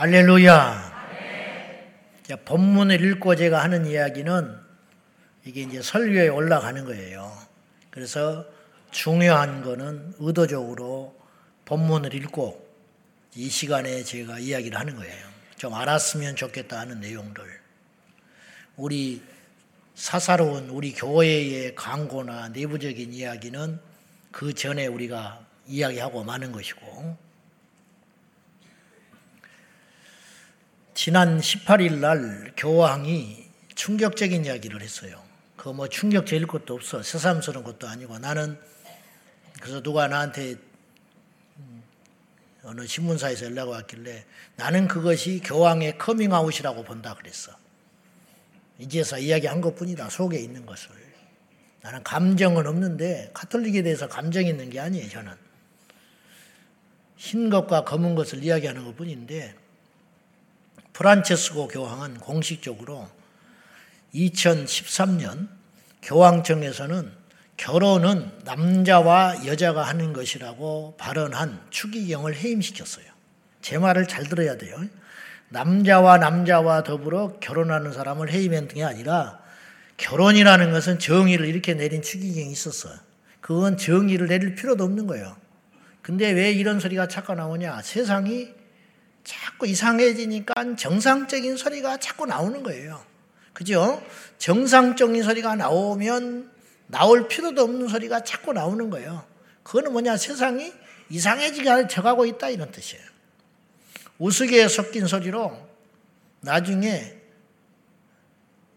할렐루야. 자, 본문을 읽고 제가 하는 이야기는 이게 이제 설교에 올라가는 거예요. 그래서 중요한 거는 의도적으로 본문을 읽고 이 시간에 제가 이야기를 하는 거예요. 좀 알았으면 좋겠다 하는 내용들. 우리 사사로운 우리 교회의 광고나 내부적인 이야기는 그 전에 우리가 이야기하고 마는 것이고 지난 18일 날 교황이 충격적인 이야기를 했어요. 그 뭐 충격적일 것도 없어. 새삼스러운 것도 아니고 나는 그래서 누가 나한테 어느 신문사에서 연락 왔길래 나는 그것이 교황의 커밍아웃이라고 본다 그랬어. 이제서 이야기한 것 뿐이다. 속에 있는 것을. 나는 감정은 없는데 카톨릭에 대해서 감정이 있는 게 아니에요. 저는. 흰 것과 검은 것을 이야기하는 것 뿐인데 프란체스코 교황은 공식적으로 2013년 교황청에서는 결혼은 남자와 여자가 하는 것이라고 발언한 추기경을 해임시켰어요. 제 말을 잘 들어야 돼요. 남자와 남자와 더불어 결혼하는 사람을 해임한 게 아니라 결혼이라는 것은 정의를 이렇게 내린 추기경이 있었어요. 그건 정의를 내릴 필요도 없는 거예요. 근데 왜 이런 소리가 자꾸 나오냐? 세상이 자꾸 이상해지니까 정상적인 소리가 자꾸 나오는 거예요. 그죠? 정상적인 소리가 나오면 나올 필요도 없는 소리가 자꾸 나오는 거예요. 그거는 뭐냐? 세상이 이상해지게 져가고 있다 이런 뜻이에요. 우스개 섞인 소리로 나중에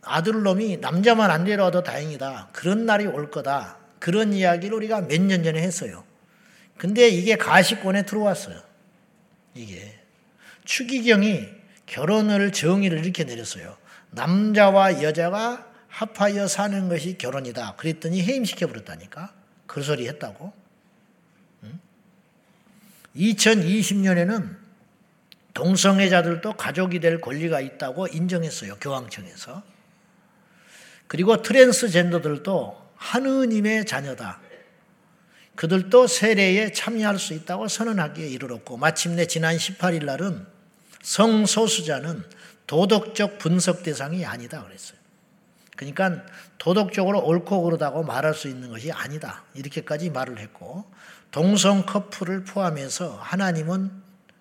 아들놈이 남자만 안 데려와도 다행이다. 그런 날이 올 거다. 그런 이야기를 우리가 몇 년 전에 했어요. 근데 이게 가시권에 들어왔어요. 이게. 추기경이 결혼을 정의를 이렇게 내렸어요. 남자와 여자가 합하여 사는 것이 결혼이다. 그랬더니 해임시켜 버렸다니까. 그 소리 했다고. 2020년에는 동성애자들도 가족이 될 권리가 있다고 인정했어요. 교황청에서. 그리고 트랜스젠더들도 하느님의 자녀다. 그들도 세례에 참여할 수 있다고 선언하기에 이르렀고 마침내 지난 18일 날은 성소수자는 도덕적 분석 대상이 아니다 그랬어요. 그러니까 도덕적으로 옳고 그르다고 말할 수 있는 것이 아니다. 이렇게까지 말을 했고 동성 커플을 포함해서 하나님은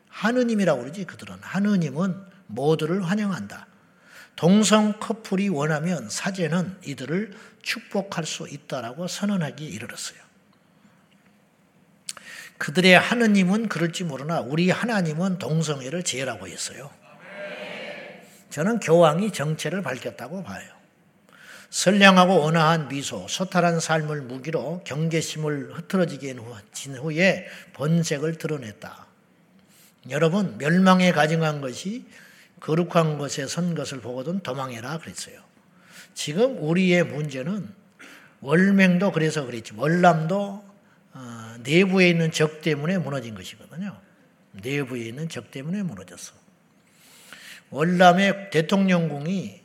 하느님이라고 그러지 그들은 하느님은 모두를 환영한다. 동성 커플이 원하면 사제는 이들을 축복할 수 있다라고 선언하기에 이르렀어요. 그들의 하느님은 그럴지 모르나 우리 하나님은 동성애를 제라고 했어요. 저는 교황이 정체를 밝혔다고 봐요. 선량하고 온화한 미소, 소탈한 삶을 무기로 경계심을 흐트러지게 진 후에 본색을 드러냈다. 여러분, 멸망에 가증한 것이 거룩한 것에 선 것을 보거든 도망해라 그랬어요. 지금 우리의 문제는 월맹도 그래서 그랬지. 월남도 어, 내부에 있는 적 때문에 무너진 것이거든요. 내부에 있는 적 때문에 무너졌어. 월남의 대통령궁이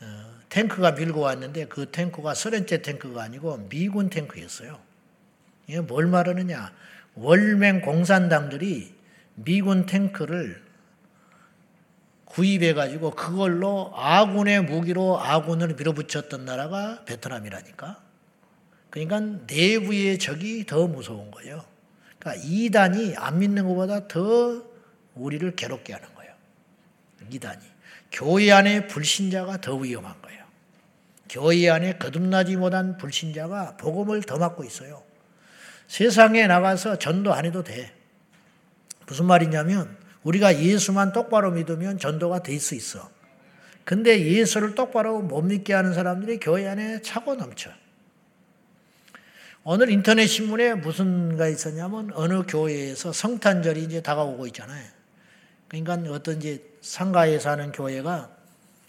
어, 탱크가 밀고 왔는데 그 탱크가 소련제 탱크가 아니고 미군 탱크였어요. 이게 뭘 말하느냐? 월맹 공산당들이 미군 탱크를 구입해가지고 그걸로 아군의 무기로 아군을 밀어붙였던 나라가 베트남이라니까. 그러니까 내부의 적이 더 무서운 거예요. 그러니까 이단이 안 믿는 것보다 더 우리를 괴롭게 하는 거예요. 이단이. 교회 안에 불신자가 더 위험한 거예요. 교회 안에 거듭나지 못한 불신자가 복음을 더 맞고 있어요. 세상에 나가서 전도 안 해도 돼. 무슨 말이냐면 우리가 예수만 똑바로 믿으면 전도가 될 수 있어. 근데 예수를 똑바로 못 믿게 하는 사람들이 교회 안에 차고 넘쳐. 오늘 인터넷 신문에 무슨가 있었냐면 어느 교회에서 성탄절이 이제 다가오고 있잖아요. 그러니까 어떤 이제 상가에 사는 교회가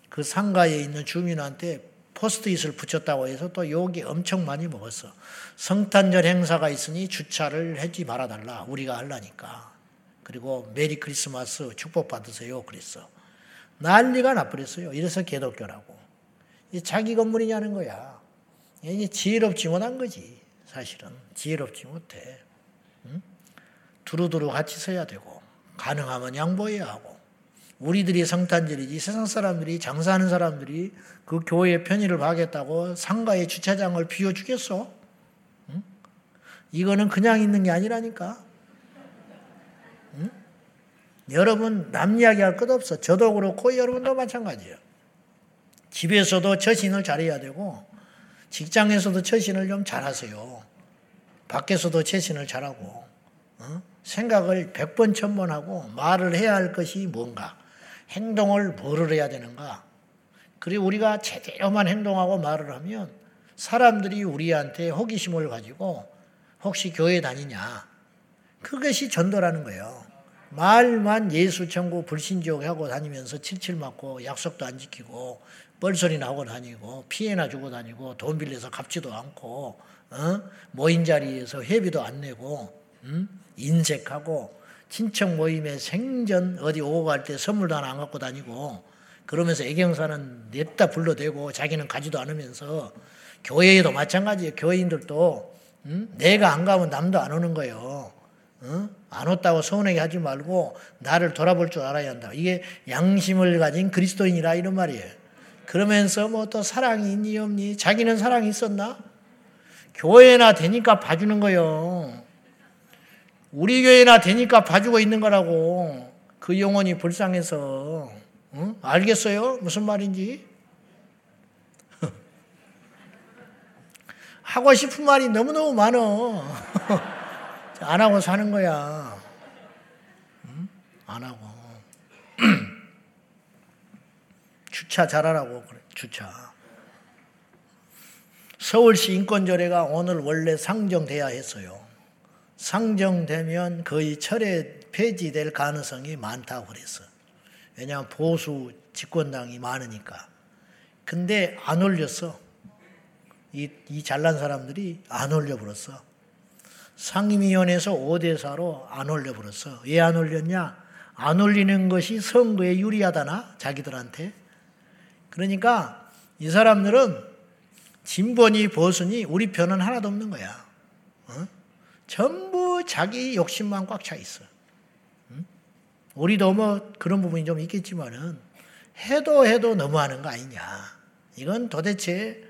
그 상가에 있는 주민한테 포스트잇을 붙였다고 해서 또 욕이 엄청 많이 먹었어. 성탄절 행사가 있으니 주차를 하지 말아달라. 우리가 하려니까. 그리고 메리 크리스마스 축복 받으세요. 그랬어. 난리가 나버렸어요. 이래서 개독교라고. 자기 건물이냐는 거야. 이게 지혜롭지 못한 거지. 사실은 지혜롭지 못해. 응? 두루두루 같이 서야 되고 가능하면 양보해야 하고 우리들이 성탄절이지 세상 사람들이 장사하는 사람들이 그 교회 편의를 봐겠다고 상가의 주차장을 비워주겠어? 응? 이거는 그냥 있는 게 아니라니까. 응? 여러분 남 이야기할 것 없어. 저도 그렇고 여러분도 마찬가지예요. 집에서도 처신을 잘해야 되고 직장에서도 처신을 좀 잘하세요. 밖에서도 처신을 잘하고 어? 생각을 백번 천번 하고 말을 해야 할 것이 뭔가 행동을 뭐를 해야 되는가 그리고 우리가 제대로만 행동하고 말을 하면 사람들이 우리한테 호기심을 가지고 혹시 교회 다니냐 그것이 전도라는 거예요. 말만 예수 천국 불신지옥 하고 다니면서 칠칠 맞고 약속도 안 지키고 뻘소리 나고 다니고 피해나 주고 다니고 돈 빌려서 갚지도 않고 어? 모인 자리에서 회비도 안 내고 음? 인색하고 친척 모임에 생전 어디 오고 갈 때 선물도 하나 안 갖고 다니고 그러면서 애경사는 냈다 불러대고 자기는 가지도 않으면서 교회에도 마찬가지예요. 교회인들도 음? 내가 안 가면 남도 안 오는 거예요. 어? 안 왔다고 서운하게 하지 말고 나를 돌아볼 줄 알아야 한다. 이게 양심을 가진 그리스도인이라 이런 말이에요. 그러면서 뭐 또 사랑이 있니 없니? 자기는 사랑이 있었나? 교회나 되니까 봐주는 거요. 우리 교회나 되니까 봐주고 있는 거라고. 그 영혼이 불쌍해서. 응? 알겠어요? 무슨 말인지? 하고 싶은 말이 너무너무 많어. 안 하고 사는 거야. 응? 안 하고. 주차 잘하라고 그래. 주차. 서울시 인권조례가 오늘 원래 상정돼야 했어요. 상정되면 거의 철회 폐지될 가능성이 많다고 그랬어. 왜냐하면 보수 집권당이 많으니까. 근데 안 올렸어. 이, 이 잘난 사람들이 안 올려버렸어. 상임위원회에서 5대4로 안 올려버렸어. 왜 안 올렸냐? 안 올리는 것이 선거에 유리하다나? 자기들한테. 그러니까 이 사람들은 진보니 보수니 우리 편은 하나도 없는 거야. 어? 전부 자기 욕심만 꽉 차 있어. 응? 우리도 뭐 그런 부분이 좀 있겠지만은 해도 해도 너무하는 거 아니냐. 이건 도대체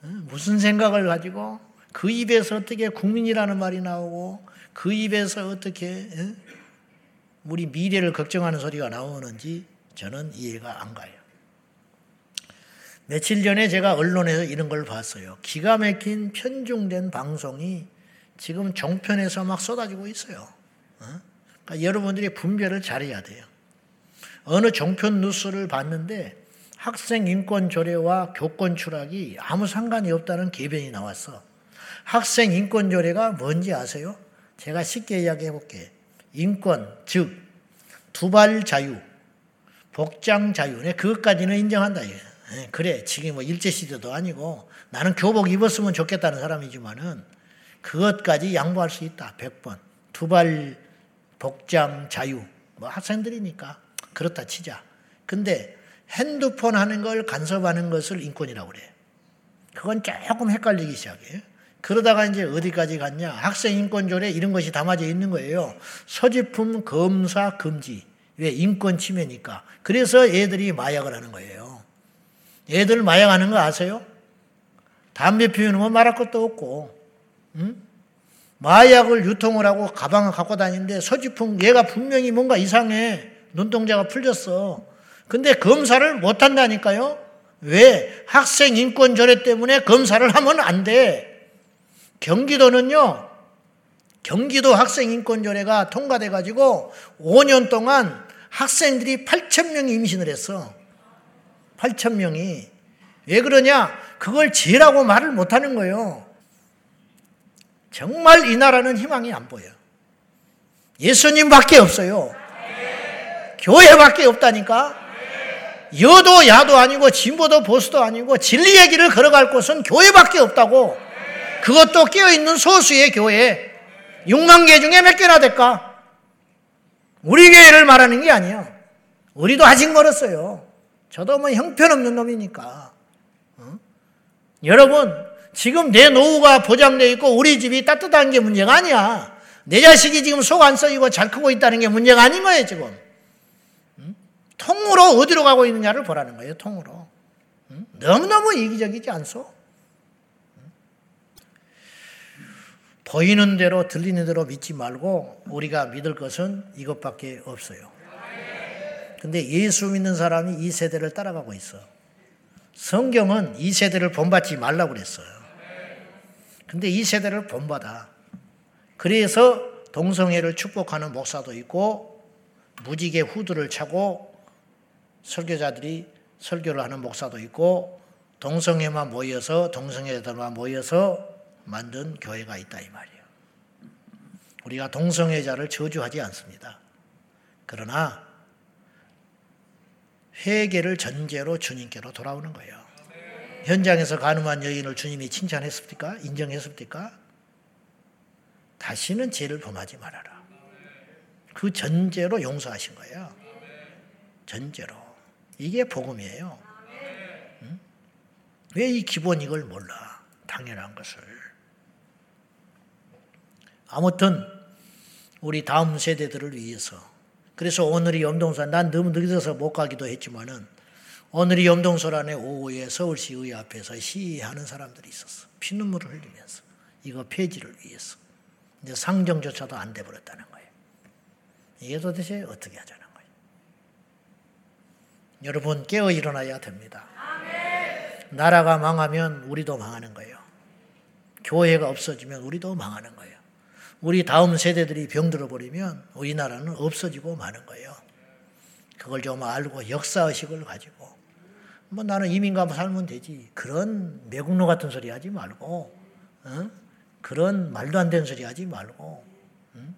무슨 생각을 가지고 그 입에서 어떻게 국민이라는 말이 나오고 그 입에서 어떻게 우리 미래를 걱정하는 소리가 나오는지 저는 이해가 안 가요. 며칠 전에 제가 언론에서 이런 걸 봤어요. 기가 막힌 편중된 방송이 지금 종편에서 막 쏟아지고 있어요. 어? 그러니까 여러분들이 분별을 잘해야 돼요. 어느 종편 뉴스를 봤는데 학생 인권 조례와 교권 추락이 아무 상관이 없다는 개변이 나왔어. 학생 인권 조례가 뭔지 아세요? 제가 쉽게 이야기해 볼게. 인권, 즉, 두발 자유, 복장 자유. 네, 그것까지는 인정한다. 예, 그래, 지금 뭐 일제 시대도 아니고 나는 교복 입었으면 좋겠다는 사람이지만은 그것까지 양보할 수 있다. 100번. 두발 복장 자유. 뭐 학생들이니까 그렇다 치자. 근데 핸드폰 하는 걸 간섭하는 것을 인권이라고 그래. 그건 조금 헷갈리기 시작해. 그러다가 이제 어디까지 갔냐? 학생 인권조례 이런 것이 담아져 있는 거예요. 소지품 검사 금지. 왜? 인권 침해니까. 그래서 애들이 마약을 하는 거예요. 애들 마약하는 거 아세요? 담배 피우는 거 말할 것도 없고, 응? 마약을 유통을 하고 가방을 갖고 다니는데 소지품 얘가 분명히 뭔가 이상해. 눈동자가 풀렸어. 근데 검사를 못 한다니까요? 왜? 학생 인권 조례 때문에 검사를 하면 안 돼. 경기도는요, 경기도 학생 인권 조례가 통과돼 가지고 5년 동안 학생들이 8천 명이 임신을 했어. 8천 명이. 왜 그러냐? 그걸 죄라고 말을 못 하는 거예요. 정말 이 나라는 희망이 안 보여. 예수님밖에 없어요. 교회밖에 없다니까. 여도 야도 아니고 진보도 보수도 아니고 진리 얘기를 걸어갈 곳은 교회밖에 없다고. 그것도 깨어 있는 소수의 교회. 6만 개 중에 몇 개나 될까? 우리 교회를 말하는 게 아니야. 우리도 아직 멀었어요. 저도 뭐 형편없는 놈이니까. 어? 여러분, 지금 내 노후가 보장되어 있고 우리 집이 따뜻한 게 문제가 아니야. 내 자식이 지금 속 안 썩이고 잘 크고 있다는 게 문제가 아닌 거예요, 지금. 응? 통으로 어디로 가고 있느냐를 보라는 거예요. 통으로. 너무너무 이기적이지 않소? 보이는 대로 들리는 대로 믿지 말고 우리가 믿을 것은 이것밖에 없어요. 근데 예수 믿는 사람이 이 세대를 따라가고 있어. 성경은 이 세대를 본받지 말라고 그랬어요. 근데 이 세대를 본받아. 그래서 동성애를 축복하는 목사도 있고 무지개 후드를 차고 설교자들이 설교를 하는 목사도 있고 동성애만 모여서 동성애자들만 모여서 만든 교회가 있다 이 말이에요. 우리가 동성애자를 저주하지 않습니다. 그러나 회개를 전제로 주님께로 돌아오는 거예요. 현장에서 가늠한 여인을 주님이 칭찬했습니까? 인정했습니까? 다시는 죄를 범하지 말아라. 그 전제로 용서하신 거예요. 전제로. 이게 복음이에요. 응? 왜이 기본 이걸 몰라? 당연한 것을. 아무튼 우리 다음 세대들을 위해서 그래서 오늘이 염동설 난 너무 늦어서 못 가기도 했지만은 오늘이 염동설안에 오후에 서울시 의회 앞에서 시위하는 사람들이 있었어. 피눈물을 흘리면서 이거 폐지를 위해서. 이제 상정조차도 안 돼 버렸다는 거예요. 이게 도대체 어떻게 하자는 거예요? 여러분 깨어 일어나야 됩니다. 나라가 망하면 우리도 망하는 거예요. 교회가 없어지면 우리도 망하는 거예요. 우리 다음 세대들이 병들어 버리면 우리나라는 없어지고 마는 거예요. 그걸 좀 알고 역사의식을 가지고 뭐 나는 이민 가면 살면 되지. 그런 매국노 같은 소리 하지 말고 어? 그런 말도 안 되는 소리 하지 말고 응?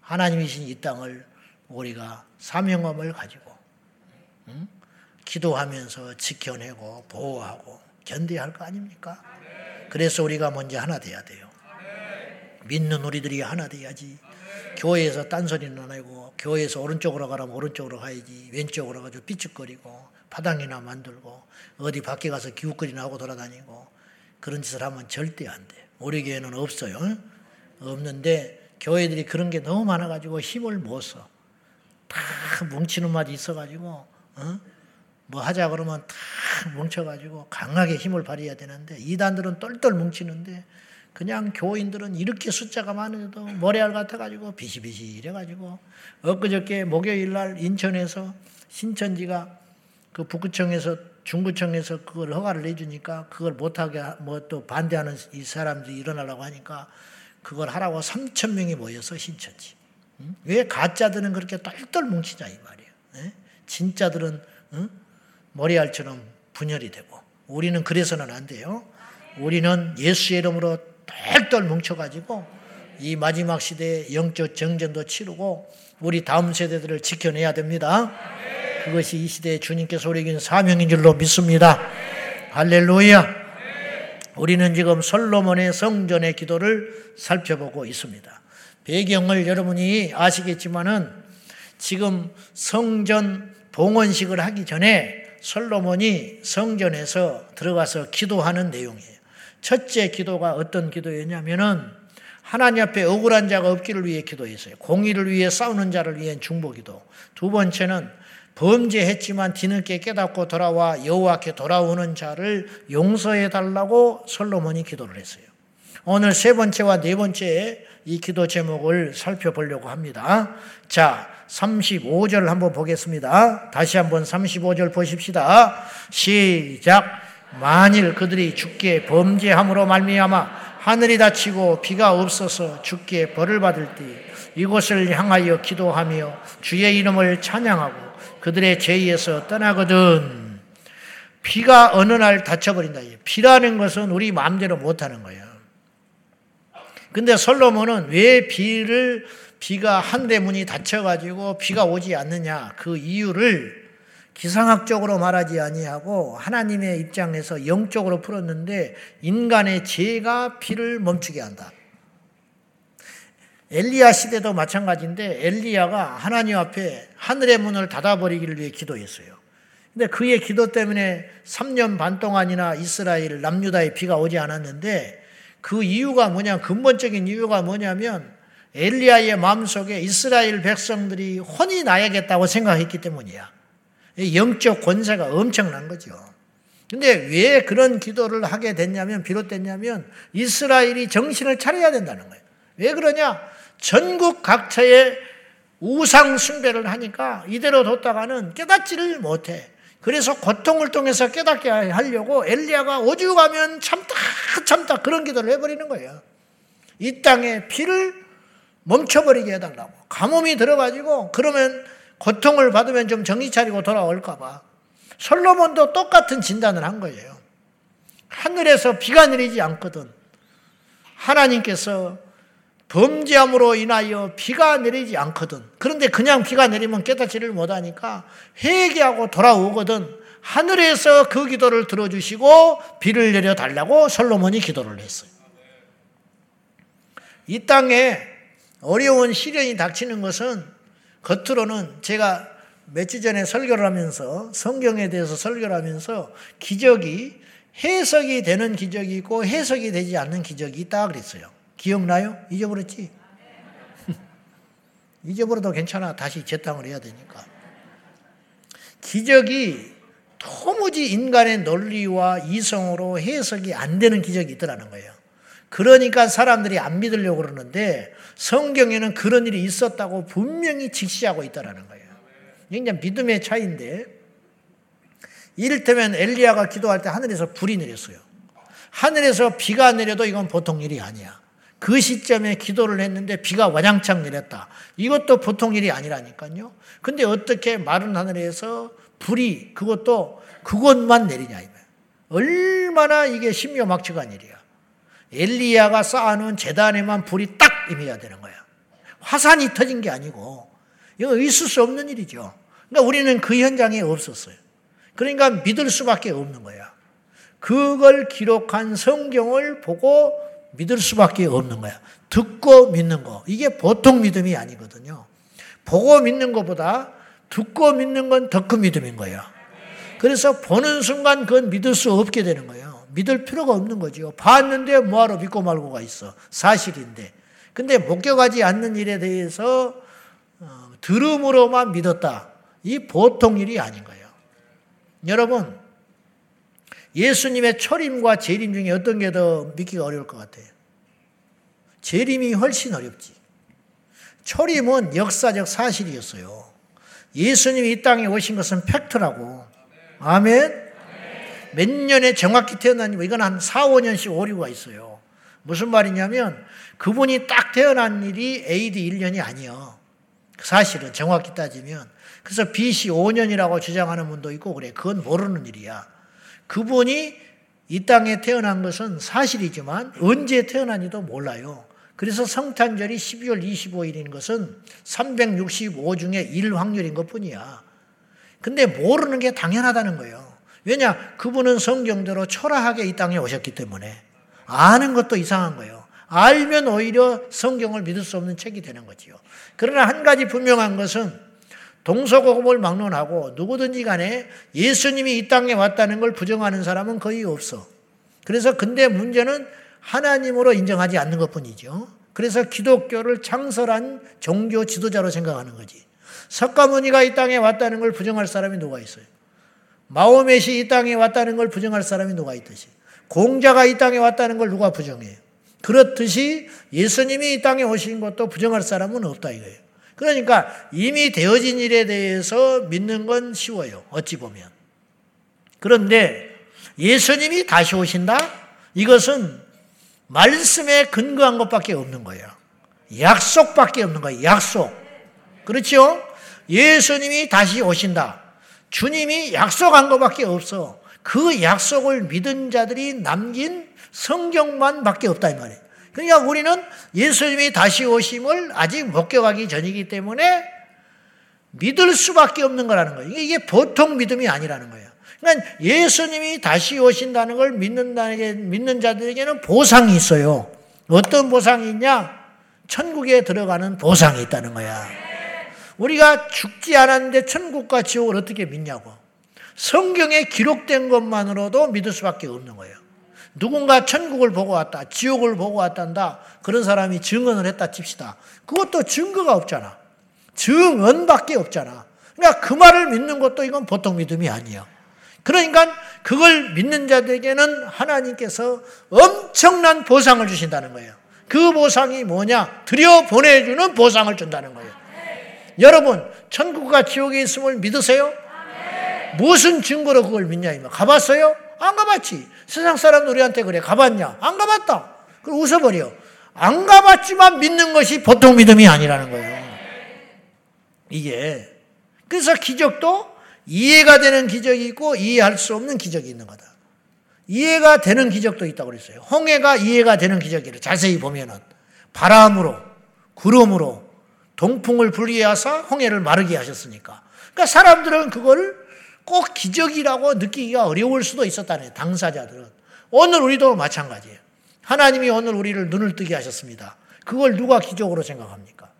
하나님이신 이 땅을 우리가 사명감을 가지고 응? 기도하면서 지켜내고 보호하고 견뎌야 할 거 아닙니까? 그래서 우리가 먼저 하나 돼야 돼요. 믿는 우리들이 하나 돼야지. 교회에서 딴소리는 안 하고 교회에서 오른쪽으로 가라면 오른쪽으로 가야지 왼쪽으로 가지고 삐죽거리고 파당이나 만들고 어디 밖에 가서 기웃거리나 하고 돌아다니고 그런 짓을 하면 절대 안 돼. 우리 교회는 없어요. 없는데 교회들이 그런 게 너무 많아가지고 힘을 못 써. 다 뭉치는 맛이 있어가지고 어? 뭐 하자 그러면 다 뭉쳐가지고 강하게 힘을 발휘해야 되는데 이단들은 똘똘 뭉치는데 그냥 교인들은 이렇게 숫자가 많은데도 머리알 같아가지고 비시비시 이래가지고 엊그저께 목요일 날 인천에서 신천지가 그 북구청에서 중구청에서 그걸 허가를 내주니까 그걸 못하게 뭐 또 반대하는 이 사람들이 일어나려고 하니까 그걸 하라고 3천 명이 모여서 신천지. 응? 왜 가짜들은 그렇게 똘똘 뭉치냐 이 말이에요. 네? 진짜들은 응? 머리알처럼 분열이 되고 우리는 그래서는 안 돼요. 우리는 예수의 이름으로 똘똘 뭉쳐가지고 이 마지막 시대의 영적 정전도 치르고 우리 다음 세대들을 지켜내야 됩니다. 그것이 이 시대에 주님께서 우리에게 사명인 줄로 믿습니다. 할렐루야. 우리는 지금 솔로몬의 성전의 기도를 살펴보고 있습니다. 배경을 여러분이 아시겠지만은 지금 성전 봉헌식을 하기 전에 솔로몬이 성전에서 들어가서 기도하는 내용이에요. 첫째 기도가 어떤 기도였냐면은 하나님 앞에 억울한 자가 없기를 위해 기도했어요. 공의를 위해 싸우는 자를 위한 중보기도. 두 번째는 범죄했지만 뒤늦게 깨닫고 돌아와 여호와께 돌아오는 자를 용서해 달라고 솔로몬이 기도를 했어요. 오늘 세 번째와 네 번째 이 기도 제목을 살펴보려고 합니다. 자, 35절 한번 보겠습니다. 다시 한번 35절 보십시다. 시작. 만일 그들이 죽게 범죄함으로 말미암아 하늘이 닫히고 비가 없어서 죽게 벌을 받을 때 이곳을 향하여 기도하며 주의 이름을 찬양하고 그들의 죄에서 떠나거든 비가 어느 날 닫혀버린다. 비라는 것은 우리 마음대로 못하는 거예요. 근데 솔로몬은 왜 비를 비가 한 대문이 닫혀가지고 비가 오지 않느냐 그 이유를 기상학적으로 말하지 아니하고 하나님의 입장에서 영적으로 풀었는데 인간의 죄가 비를 멈추게 한다. 엘리야 시대도 마찬가지인데 엘리야가 하나님 앞에 하늘의 문을 닫아버리기를 위해 기도했어요. 근데 그의 기도 때문에 3년 반 동안이나 이스라엘 남유다에 비가 오지 않았는데 그 이유가 뭐냐 근본적인 이유가 뭐냐면 엘리야의 마음속에 이스라엘 백성들이 혼이 나야겠다고 생각했기 때문이야. 영적 권세가 엄청난 거죠. 근데 왜 그런 기도를 하게 됐냐면, 비롯됐냐면, 이스라엘이 정신을 차려야 된다는 거예요. 왜 그러냐? 전국 각처에 우상 숭배를 하니까 이대로 뒀다가는 깨닫지를 못해. 그래서 고통을 통해서 깨닫게 하려고 엘리야가 오죽하면 참다 참다 그런 기도를 해버리는 거예요. 이 땅에 피를 멈춰버리게 해달라고. 가뭄이 들어가지고 그러면 고통을 받으면 좀 정신 차리고 돌아올까봐. 솔로몬도 똑같은 진단을 한 거예요. 하늘에서 비가 내리지 않거든. 하나님께서 범죄함으로 인하여 비가 내리지 않거든. 그런데 그냥 비가 내리면 깨닫지를 못하니까 회개하고 돌아오거든. 하늘에서 그 기도를 들어주시고 비를 내려 달라고 솔로몬이 기도를 했어요. 이 땅에 어려운 시련이 닥치는 것은 겉으로는 제가 며칠 전에 설교를 하면서 성경에 대해서 설교를 하면서 기적이 해석이 되는 기적이 있고 해석이 되지 않는 기적이 있다 그랬어요. 기억나요? 잊어버렸지? 잊어버려도 괜찮아. 다시 재탕을 해야 되니까. 기적이 도무지 인간의 논리와 이성으로 해석이 안 되는 기적이 있더라는 거예요. 그러니까 사람들이 안 믿으려고 그러는데 성경에는 그런 일이 있었다고 분명히 직시하고 있다라는 거예요. 굉장히 믿음의 차이인데 이를테면 엘리야가 기도할 때 하늘에서 불이 내렸어요. 하늘에서 비가 내려도 이건 보통 일이 아니야. 그 시점에 기도를 했는데 비가 와장창 내렸다. 이것도 보통 일이 아니라니까요. 근데 어떻게 마른 하늘에서 불이 그것도 그것만 내리냐 이거예요. 얼마나 이게 심요막측한 일이야. 엘리야가 쌓아놓은 재단에만 불이 딱 임해야 되는 거야. 화산이 터진 게 아니고 이거 있을 수 없는 일이죠. 그러니까 우리는 그 현장에 없었어요. 그러니까 믿을 수밖에 없는 거야. 그걸 기록한 성경을 보고 믿을 수밖에 없는 거야. 듣고 믿는 거. 이게 보통 믿음이 아니거든요. 보고 믿는 것보다 듣고 믿는 건 더 큰 믿음인 거예요. 그래서 보는 순간 그건 믿을 수 없게 되는 거예요. 믿을 필요가 없는 거죠. 봤는데 뭐하러 믿고 말고가 있어. 사실인데. 근데 목격하지 않는 일에 대해서 어, 들음으로만 믿었다. 이 보통 일이 아닌 거예요. 여러분, 예수님의 초림과 재림 중에 어떤 게 더 믿기가 어려울 것 같아요? 재림이 훨씬 어렵지. 초림은 역사적 사실이었어요. 예수님이 이 땅에 오신 것은 팩트라고. 아멘? 몇 년에 정확히 태어났냐면 이건 한 4, 5년씩 오류가 있어요. 무슨 말이냐면 그분이 딱 태어난 일이 AD 1년이 아니요. 사실은 정확히 따지면. 그래서 BC 5년이라고 주장하는 분도 있고 그래. 그건 모르는 일이야. 그분이 이 땅에 태어난 것은 사실이지만 언제 태어난지도 몰라요. 그래서 성탄절이 12월 25일인 것은 365 중에 1 확률인 것 뿐이야. 근데 모르는 게 당연하다는 거예요. 왜냐? 그분은 성경대로 초라하게 이 땅에 오셨기 때문에. 아는 것도 이상한 거예요. 알면 오히려 성경을 믿을 수 없는 책이 되는 거지요. 그러나 한 가지 분명한 것은 동서고금을 막론하고 누구든지 간에 예수님이 이 땅에 왔다는 걸 부정하는 사람은 거의 없어. 그래서 근데 문제는 하나님으로 인정하지 않는 것 뿐이죠. 그래서 기독교를 창설한 종교 지도자로 생각하는 거지. 석가모니가 이 땅에 왔다는 걸 부정할 사람이 누가 있어요? 마호멧이 이 땅에 왔다는 걸 부정할 사람이 누가 있듯이. 공자가 이 땅에 왔다는 걸 누가 부정해요? 그렇듯이 예수님이 이 땅에 오신 것도 부정할 사람은 없다 이거예요. 그러니까 이미 되어진 일에 대해서 믿는 건 쉬워요. 어찌 보면. 그런데 예수님이 다시 오신다? 이것은 말씀에 근거한 것밖에 없는 거예요. 약속밖에 없는 거예요. 약속. 그렇죠? 예수님이 다시 오신다. 주님이 약속한 것밖에 없어. 그 약속을 믿은 자들이 남긴 성경만 밖에 없다 이 말이에요. 그러니까 우리는 예수님이 다시 오심을 아직 목격하기 전이기 때문에 믿을 수밖에 없는 거라는 거예요. 이게 보통 믿음이 아니라는 거예요. 그러니까 예수님이 다시 오신다는 걸 믿는다는 믿는 자들에게는 보상이 있어요. 어떤 보상이 있냐? 천국에 들어가는 보상이 있다는 거야. 우리가 죽지 않았는데 천국과 지옥을 어떻게 믿냐고. 성경에 기록된 것만으로도 믿을 수밖에 없는 거예요. 누군가 천국을 보고 왔다, 지옥을 보고 왔단다. 그런 사람이 증언을 했다 칩시다. 그것도 증거가 없잖아. 증언밖에 없잖아. 그러니까 그 말을 믿는 것도 이건 보통 믿음이 아니야. 그러니까 그걸 믿는 자들에게는 하나님께서 엄청난 보상을 주신다는 거예요. 그 보상이 뭐냐? 들여 보내주는 보상을 준다는 거예요. 여러분, 천국과 지옥에 있음을 믿으세요? 무슨 증거로 그걸 믿냐? 이말 가봤어요? 안 가봤지. 세상 사람 우리한테 그래. 가봤냐? 안 가봤다. 그럼 웃어버려. 안 가봤지만 믿는 것이 보통 믿음이 아니라는 거예요. 이게. 그래서 기적도 이해가 되는 기적이 있고 이해할 수 없는 기적이 있는 거다. 이해가 되는 기적도 있다고 그랬어요. 홍해가 이해가 되는 기적이래. 자세히 보면은. 바람으로, 구름으로, 동풍을 불리게 하사 홍해를 마르게 하셨으니까. 그러니까 사람들은 그걸 꼭 기적이라고 느끼기가 어려울 수도 있었다네. 당사자들은. 오늘 우리도 마찬가지예요. 하나님이 오늘 우리를 눈을 뜨게 하셨습니다. 그걸 누가 기적으로 생각합니까?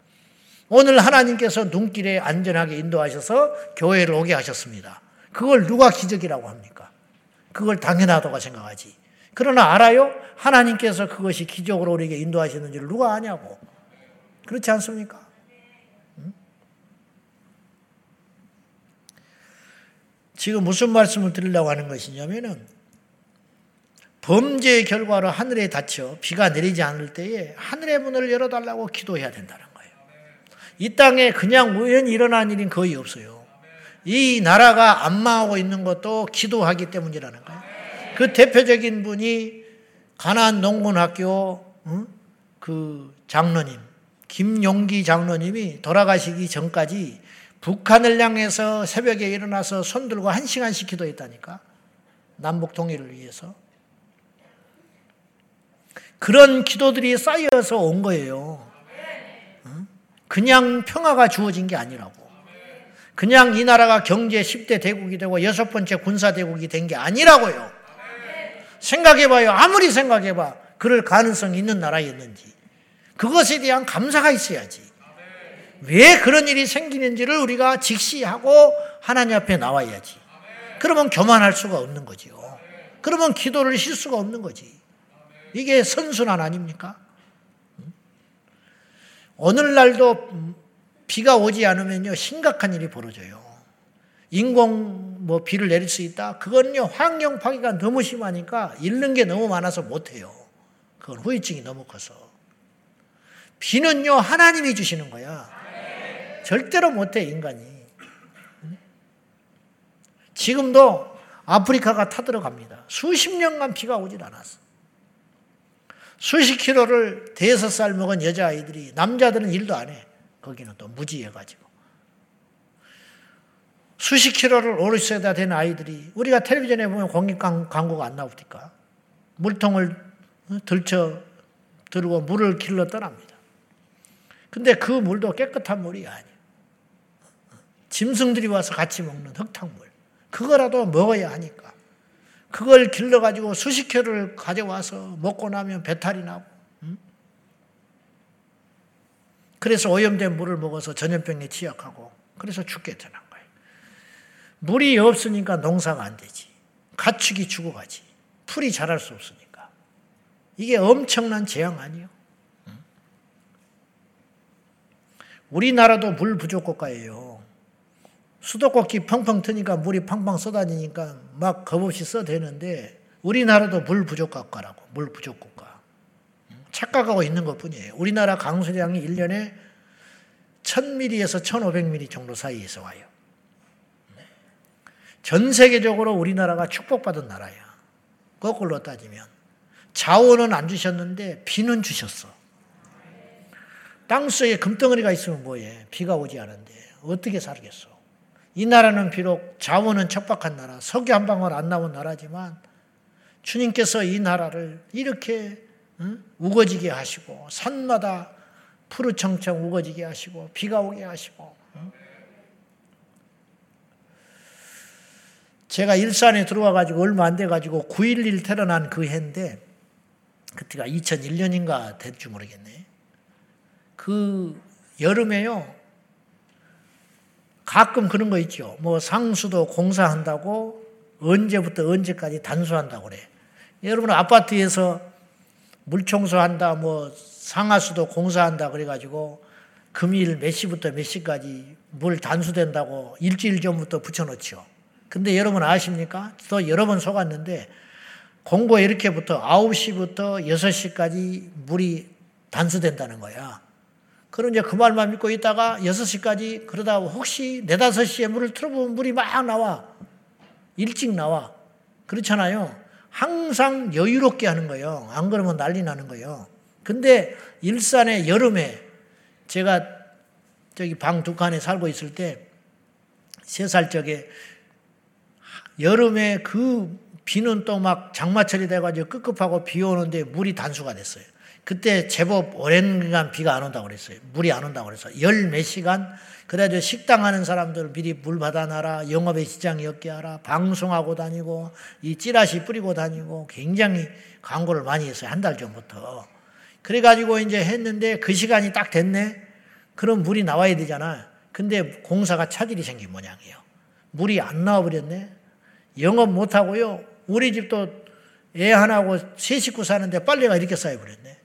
오늘 하나님께서 눈길에 안전하게 인도하셔서 교회를 오게 하셨습니다. 그걸 누가 기적이라고 합니까? 그걸 당연하다고 생각하지. 그러나 알아요? 하나님께서 그것이 기적으로 우리에게 인도하시는지를 누가 아냐고. 그렇지 않습니까? 지금 무슨 말씀을 드리려고 하는 것이냐면은 범죄의 결과로 하늘에 닫혀 비가 내리지 않을 때에 하늘의 문을 열어달라고 기도해야 된다는 거예요. 이 땅에 그냥 우연히 일어난 일은 거의 없어요. 이 나라가 안 망하고 있는 것도 기도하기 때문이라는 거예요. 그 대표적인 분이 가난 농군학교 그 장로님 김용기 장로님이 돌아가시기 전까지 북한을 향해서 새벽에 일어나서 손 들고 한 시간씩 기도했다니까. 남북 통일을 위해서. 그런 기도들이 쌓여서 온 거예요. 그냥 평화가 주어진 게 아니라고. 그냥 이 나라가 경제 10대 대국이 되고 여섯 번째 군사 대국이 된 게 아니라고요. 생각해봐요. 아무리 생각해봐. 그럴 가능성이 있는 나라였는지. 그것에 대한 감사가 있어야지. 왜 그런 일이 생기는지를 우리가 직시하고 하나님 앞에 나와야지. 그러면 교만할 수가 없는 거지요. 그러면 기도를 쉴 수가 없는 거지. 이게 선순환 아닙니까? 오늘날도 비가 오지 않으면요, 심각한 일이 벌어져요. 인공 뭐 비를 내릴 수 있다? 그거는요, 환경 파괴가 너무 심하니까 잃는 게 너무 많아서 못해요. 그건 후유증이 너무 커서. 비는요, 하나님이 주시는 거야. 절대로 못해, 인간이. 지금도 아프리카가 타들어갑니다. 수십 년간 비가 오질 않았어. 수십 킬로를 대여섯 살 먹은 여자아이들이, 남자들은 일도 안 해. 거기는 또 무지해가지고. 수십 킬로를 오르셔야 되는 아이들이, 우리가 텔레비전에 보면 공익 광고가 안 나옵니까? 물통을 들쳐 들고 물을 길러 떠납니다. 근데 그 물도 깨끗한 물이 아니에요. 짐승들이 와서 같이 먹는 흙탕물. 그거라도 먹어야 하니까. 그걸 길러가지고 수십 킬로를 가져와서 먹고 나면 배탈이 나고. 그래서 오염된 물을 먹어서 전염병에 취약하고 그래서 죽게 되는 거예요. 물이 없으니까 농사가 안 되지. 가축이 죽어가지. 풀이 자랄 수 없으니까. 이게 엄청난 재앙 아니에요? 우리나라도 물 부족 국가예요. 수도꼭지 펑펑 트니까 물이 팡팡 쏟아지니까 막 겁없이 써대는데 우리나라도 물 부족 국가라고 물 부족 국가 착각하고 있는 것 뿐이에요. 우리나라 강수량이 1년에 1000mm에서 1500mm 정도 사이에서 와요. 전 세계적으로 우리나라가 축복받은 나라야. 거꾸로 따지면. 자원은 안 주셨는데 비는 주셨어. 땅 속에 금덩어리가 있으면 뭐해. 비가 오지 않은데 어떻게 살겠어. 이 나라는 비록 자원은 척박한 나라, 석유 한 방울 안 나온 나라지만 주님께서 이 나라를 이렇게 우거지게 하시고 산마다 푸르청청 우거지게 하시고 비가 오게 하시고 제가 일산에 들어와 가지고 얼마 안 돼 가지고 9.11 테러 난 그 해인데 그때가 2001년인가 될지 모르겠네. 그 여름에요. 가끔 그런 거 있죠. 뭐 상수도 공사한다고 언제부터 언제까지 단수한다고 그래. 여러분 아파트에서 물 청소한다, 뭐 상하수도 공사한다 그래가지고 금일 몇 시부터 몇 시까지 물 단수된다고 일주일 전부터 붙여놓죠. 근데 여러분 아십니까? 또 여러 번 속았는데 공고 이렇게부터 9시부터 6시까지 물이 단수된다는 거야. 그럼 이제 그 말만 믿고 있다가 6시까지 그러다 혹시 4, 5시에 물을 틀어보면 물이 막 나와. 일찍 나와. 그렇잖아요. 항상 여유롭게 하는 거예요. 안 그러면 난리 나는 거예요. 근데 일산의 여름에 제가 저기 방 두 칸에 살고 있을 때 세 살 적에 여름에 그 비는 또 막 장마철이 돼가지고 급급하고 비 오는데 물이 단수가 됐어요. 그때 제법 오랜 기간 비가 안 온다고 그랬어요. 물이 안 온다고 그랬어요. 열몇 시간 그래가지고 식당 하는 사람들 미리 물 받아놔라. 영업의 시장이 없게 하라. 방송하고 다니고 이 찌라시 뿌리고 다니고 굉장히 광고를 많이 했어요. 한 달 전부터. 그래가지고 이제 했는데 그 시간이 딱 됐네. 그럼 물이 나와야 되잖아. 근데 공사가 차질이 생긴 모양이에요. 물이 안 나와버렸네. 영업 못하고요. 우리 집도 애 하나하고 세 식구 사는데 빨래가 이렇게 쌓여버렸네.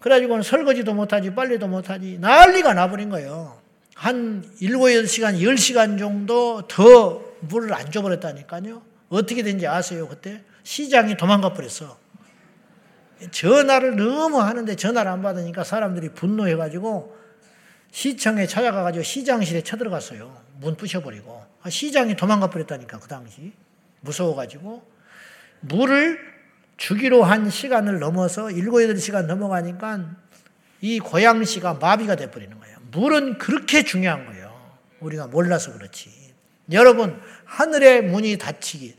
그래가지고는 설거지도 못하지, 빨래도 못하지, 난리가 나버린 거예요. 한 7, 8시간, 10시간 정도 더 물을 안 줘버렸다니까요. 어떻게 된지 아세요, 그때? 시장이 도망가 버렸어. 전화를 너무 하는데 전화를 안 받으니까 사람들이 분노해가지고 시청에 찾아가가지고 시장실에 쳐들어갔어요. 문 부셔버리고. 아, 시장이 도망가 버렸다니까, 그 당시. 무서워가지고. 물을 주기로 한 시간을 넘어서 7, 8시간 넘어가니까 이 고양시가 마비가 돼버리는 거예요. 물은 그렇게 중요한 거예요. 우리가 몰라서 그렇지. 여러분, 하늘의 문이 닫히기.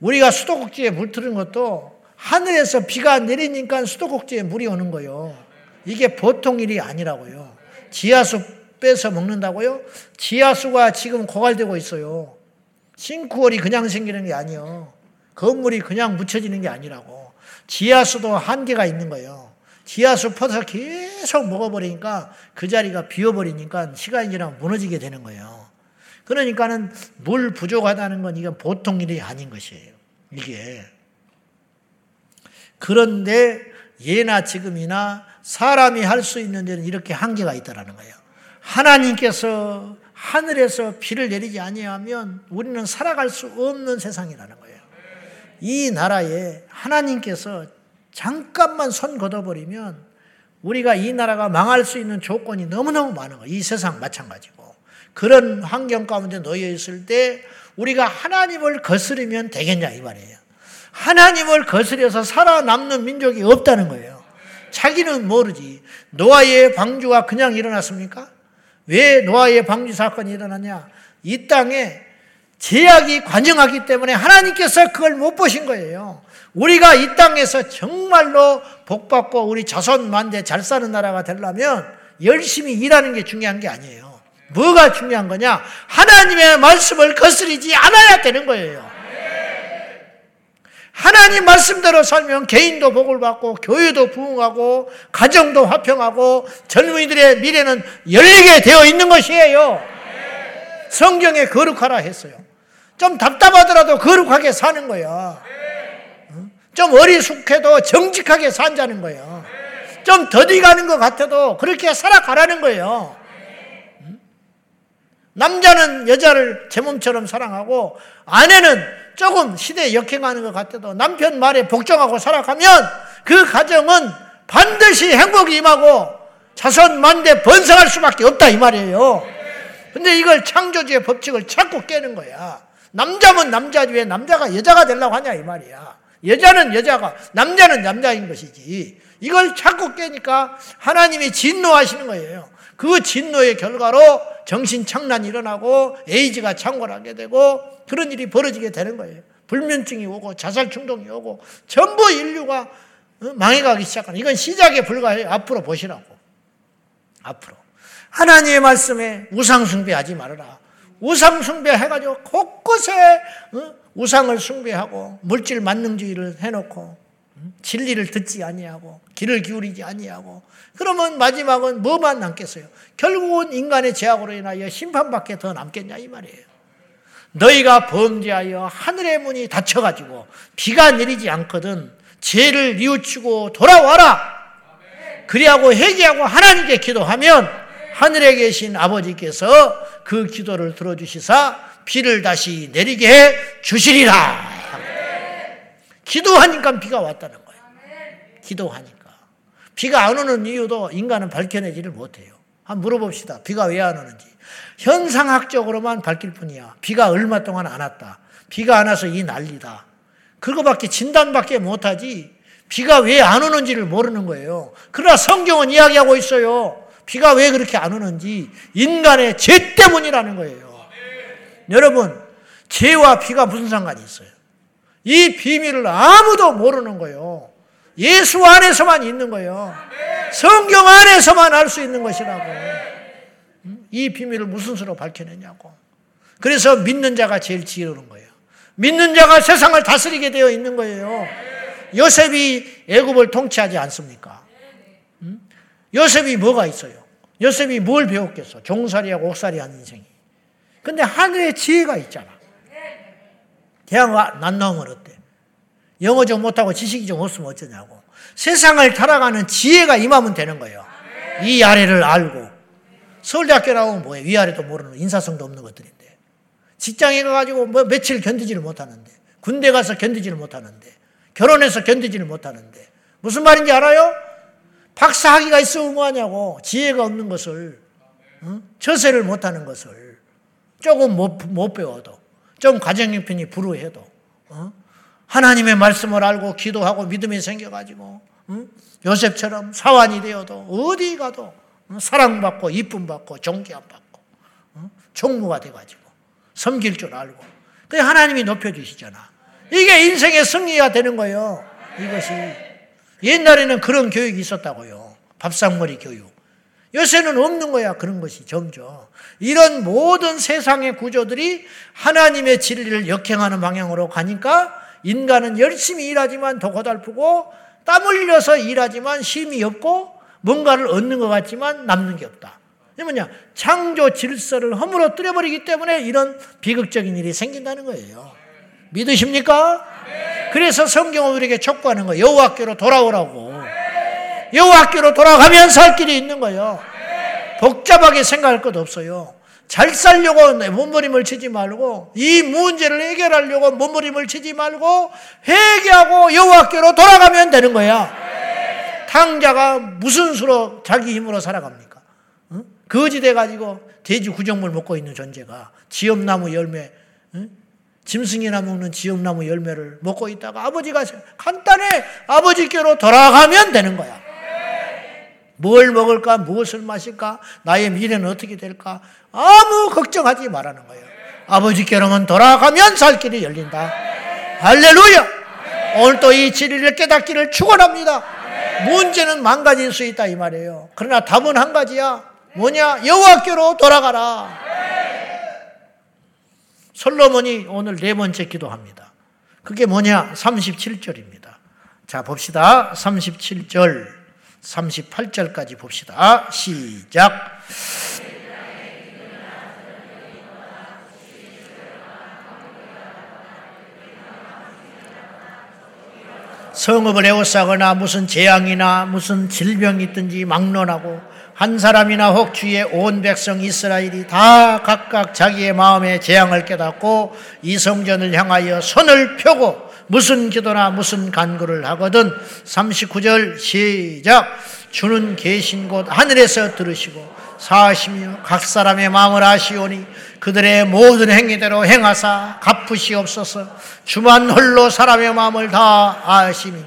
우리가 수도꼭지에 물 틀은 것도 하늘에서 비가 내리니까 수도꼭지에 물이 오는 거예요. 이게 보통 일이 아니라고요. 지하수 빼서 먹는다고요? 지하수가 지금 고갈되고 있어요. 싱크홀이 그냥 생기는 게 아니에요. 건물이 그냥 묻혀지는 게 아니라고. 지하수도 한계가 있는 거예요. 지하수 퍼서 계속 먹어버리니까 그 자리가 비어버리니까 시간이 지나면 무너지게 되는 거예요. 그러니까는 물 부족하다는 건 이건 보통 일이 아닌 것이에요. 이게. 그런데 예나 지금이나 사람이 할 수 있는 데는 이렇게 한계가 있다라는 거예요. 하나님께서 하늘에서 비를 내리지 아니하면 우리는 살아갈 수 없는 세상이라는 거예요. 이 나라에 하나님께서 잠깐만 손 걷어버리면 우리가 이 나라가 망할 수 있는 조건이 너무너무 많은 거예요. 이 세상 마찬가지고. 그런 환경 가운데 놓여 있을 때 우리가 하나님을 거스르면 되겠냐 이 말이에요. 하나님을 거스려서 살아남는 민족이 없다는 거예요. 자기는 모르지. 노아의 방주가 그냥 일어났습니까? 왜 노아의 방주 사건이 일어났냐? 이 땅에 제약이 관영하기 때문에 하나님께서 그걸 못 보신 거예요. 우리가 이 땅에서 정말로 복받고 우리 자손 만대 잘 사는 나라가 되려면 열심히 일하는 게 중요한 게 아니에요. 뭐가 중요한 거냐? 하나님의 말씀을 거스리지 않아야 되는 거예요. 하나님 말씀대로 살면 개인도 복을 받고 교회도 부흥하고 가정도 화평하고 젊은이들의 미래는 열리게 되어 있는 것이에요. 성경에 거룩하라 했어요. 좀 답답하더라도 거룩하게 사는 거야. 좀 어리숙해도 정직하게 산자는 거예요. 좀 더디 가는 것 같아도 그렇게 살아가라는 거예요. 남자는 여자를 제 몸처럼 사랑하고 아내는 조금 시대에 역행하는 것 같아도 남편 말에 복종하고 살아가면 그 가정은 반드시 행복이 임하고 자손 만대 번성할 수밖에 없다 이 말이에요. 근데 이걸 창조주의 법칙을 자꾸 깨는 거야. 남자면 남자지 왜 남자가 여자가 되려고 하냐 이 말이야. 여자는 여자가 남자는 남자인 것이지. 이걸 자꾸 깨니까 하나님이 진노하시는 거예요. 그 진노의 결과로 정신 착란이 일어나고 에이즈가 창궐하게 되고 그런 일이 벌어지게 되는 거예요. 불면증이 오고 자살 충동이 오고 전부 인류가 어, 망해가기 시작하는 이건 시작에 불과해요. 앞으로 보시라고. 앞으로. 하나님의 말씀에 우상 숭배하지 말아라. 우상 숭배해가지고 곳곳에 어, 우상을 숭배하고 물질 만능주의를 해놓고 진리를 듣지 아니하고 길을 기울이지 아니하고 그러면 마지막은 뭐만 남겠어요? 결국은 인간의 죄악으로 인하여 심판밖에 더 남겠냐 이 말이에요. 너희가 범죄하여 하늘의 문이 닫혀가지고 비가 내리지 않거든 죄를 뉘우치고 돌아와라. 그리하고 회개하고 하나님께 기도하면 하늘에 계신 아버지께서 그 기도를 들어주시사 비를 다시 내리게 해 주시리라. 기도하니까 비가 왔다는 거예요. 기도하니까. 비가 안 오는 이유도 인간은 밝혀내지를 못해요. 한번 물어봅시다. 비가 왜 안 오는지. 현상학적으로만 밝힐 뿐이야. 비가 얼마 동안 안 왔다. 비가 안 와서 이 난리다. 그거밖에 진단밖에 못하지. 비가 왜 안 오는지를 모르는 거예요. 그러나 성경은 이야기하고 있어요. 비가 왜 그렇게 안 오는지 인간의 죄 때문이라는 거예요. 여러분, 죄와 비가 무슨 상관이 있어요? 이 비밀을 아무도 모르는 거예요. 예수 안에서만 있는 거예요. 성경 안에서만 알 수 있는 것이라고. 이 비밀을 무슨 수로 밝혀내냐고. 그래서 믿는 자가 제일 지혜로운 거예요. 믿는 자가 세상을 다스리게 되어 있는 거예요. 요셉이 애굽을 통치하지 않습니까? 요셉이 뭐가 있어요? 요셉이 뭘 배웠겠어? 종살이하고 옥살이한 인생이. 근데 하늘에 지혜가 있잖아. 대학 난 나오면 어때? 영어 좀 못하고 지식이 좀 없으면 어쩌냐고. 세상을 살아가는 지혜가 임하면 되는 거예요. 이 아래를 알고. 서울대학교 나오면 뭐예요? 위아래도 모르는 인사성도 없는 것들인데. 직장에 가가지고 뭐 며칠 견디지를 못하는데. 군대 가서 견디지를 못하는데. 결혼해서 견디지를 못하는데. 무슨 말인지 알아요? 박사학위가 있으면 뭐하냐고. 지혜가 없는 것을. 어? 처세를 못하는 것을. 조금 못, 못 배워도. 좀 가정 형편이 불우해도. 어? 하나님의 말씀을 알고 기도하고 믿음이 생겨가지고 응? 요셉처럼 사환이 되어도 어디 가도 응? 사랑받고 이쁨 받고 존귀함 받고 응? 총무가 돼가지고 섬길 줄 알고 그 하나님이 높여주시잖아. 이게 인생의 승리가 되는 거예요. 이것이 옛날에는 그런 교육이 있었다고요. 밥상머리 교육. 요새는 없는 거야. 그런 것이 점점. 이런 모든 세상의 구조들이 하나님의 진리를 역행하는 방향으로 가니까 인간은 열심히 일하지만 더 고달프고 땀 흘려서 일하지만 힘이 없고 뭔가를 얻는 것 같지만 남는 게 없다. 이 뭐냐? 창조 질서를 허물어 뜨려 버리기 때문에 이런 비극적인 일이 생긴다는 거예요. 믿으십니까? 그래서 성경은 우리에게 촉구하는 거예요. 여호와께로 돌아오라고. 여호와께로 돌아가면 살 길이 있는 거예요. 복잡하게 생각할 것 없어요. 잘 살려고 몸부림을 치지 말고 이 문제를 해결하려고 몸부림을 치지 말고 회개하고 여호와께로 돌아가면 되는 거야. 탕자가 무슨 수로 자기 힘으로 살아갑니까? 응? 거지 돼 가지고 돼지 구정물 먹고 있는 존재가 지엽나무 열매 응? 짐승이나 먹는 지엽나무 열매를 먹고 있다가 아버지가 간단해 아버지께로 돌아가면 되는 거야. 뭘 먹을까? 무엇을 마실까? 나의 미래는 어떻게 될까? 아무 걱정하지 말라는 거예요. 아버지께로만 돌아가면 살 길이 열린다. 할렐루야! 오늘 또 이 진리를 깨닫기를 축원합니다. 문제는 망가질 수 있다 이 말이에요. 그러나 답은 한 가지야. 뭐냐? 여호와께로 돌아가라. 솔로몬이 오늘 네 번째 기도합니다. 그게 뭐냐? 37절입니다. 자, 봅시다. 37절. 38절까지 봅시다. 시작. 성읍을 에워싸거나 무슨 재앙이나 무슨 질병이 있든지 막론하고 한 사람이나 혹 주의 온 백성 이스라엘이 다 각각 자기의 마음의 재앙을 깨닫고 이 성전을 향하여 손을 펴고 무슨 기도나 무슨 간구를 하거든 39절 시작. 주는 계신 곳 하늘에서 들으시고 사시며 각 사람의 마음을 아시오니 그들의 모든 행위대로 행하사 갚으시옵소서. 주만 홀로 사람의 마음을 다 아심이니.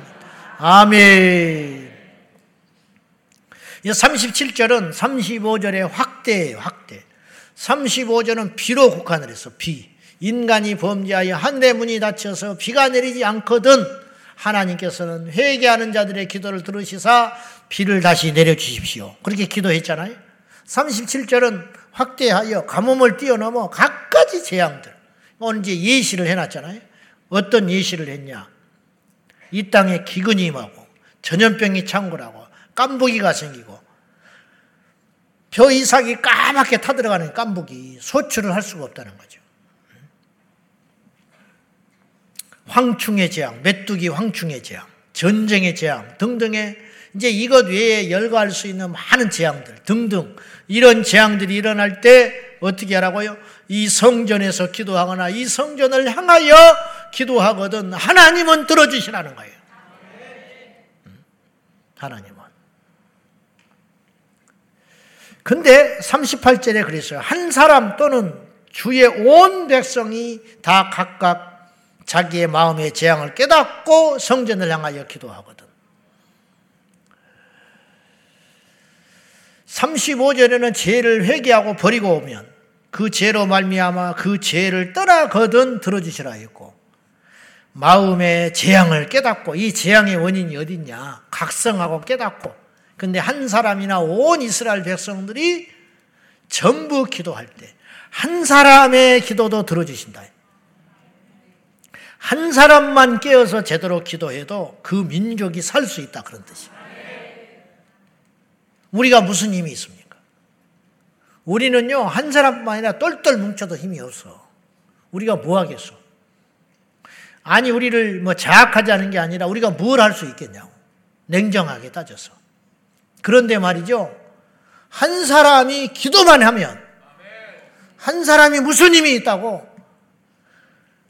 아멘 37절은 35절의 확대예요 확대 35절은 비로 국한을 했어 비 인간이 범죄하여 한대 문이 닫혀서 비가 내리지 않거든 하나님께서는 회개하는 자들의 기도를 들으시사 비를 다시 내려주십시오. 그렇게 기도했잖아요. 37절은 확대하여 가뭄을 뛰어넘어 각가지 재앙들. 오늘 이제 예시를 해놨잖아요. 어떤 예시를 했냐. 이 땅에 기근이 임하고 전염병이 창궐하고 깐부기가 생기고 벼 이삭이 까맣게 타들어가는 깐부기 소출을 할 수가 없다는 거죠. 황충의 재앙, 메뚜기 황충의 재앙, 전쟁의 재앙 등등의 이제 이것 외에 열거할 수 있는 많은 재앙들 등등 이런 재앙들이 일어날 때 어떻게 하라고요? 이 성전에서 기도하거나 이 성전을 향하여 기도하거든 하나님은 들어주시라는 거예요. 음? 하나님은. 근데 38절에 그랬어요. 한 사람 또는 주의 온 백성이 다 각각 자기의 마음의 재앙을 깨닫고 성전을 향하여 기도하거든. 35절에는 죄를 회개하고 버리고 오면 그 죄로 말미암아 그 죄를 떠나거든 들어주시라 했고 마음의 재앙을 깨닫고 이 재앙의 원인이 어딨냐 각성하고 깨닫고 근데 한 사람이나 온 이스라엘 백성들이 전부 기도할 때 한 사람의 기도도 들어주신다. 한 사람만 깨어서 제대로 기도해도 그 민족이 살 수 있다 그런 뜻이에요. 우리가 무슨 힘이 있습니까? 우리는요 한 사람뿐만 아니라 똘똘 뭉쳐도 힘이 없어. 우리가 뭐 하겠어? 아니 우리를 뭐 자학하지 않은 게 아니라 우리가 뭘 할 수 있겠냐고 냉정하게 따져서. 그런데 말이죠. 한 사람이 기도만 하면 한 사람이 무슨 힘이 있다고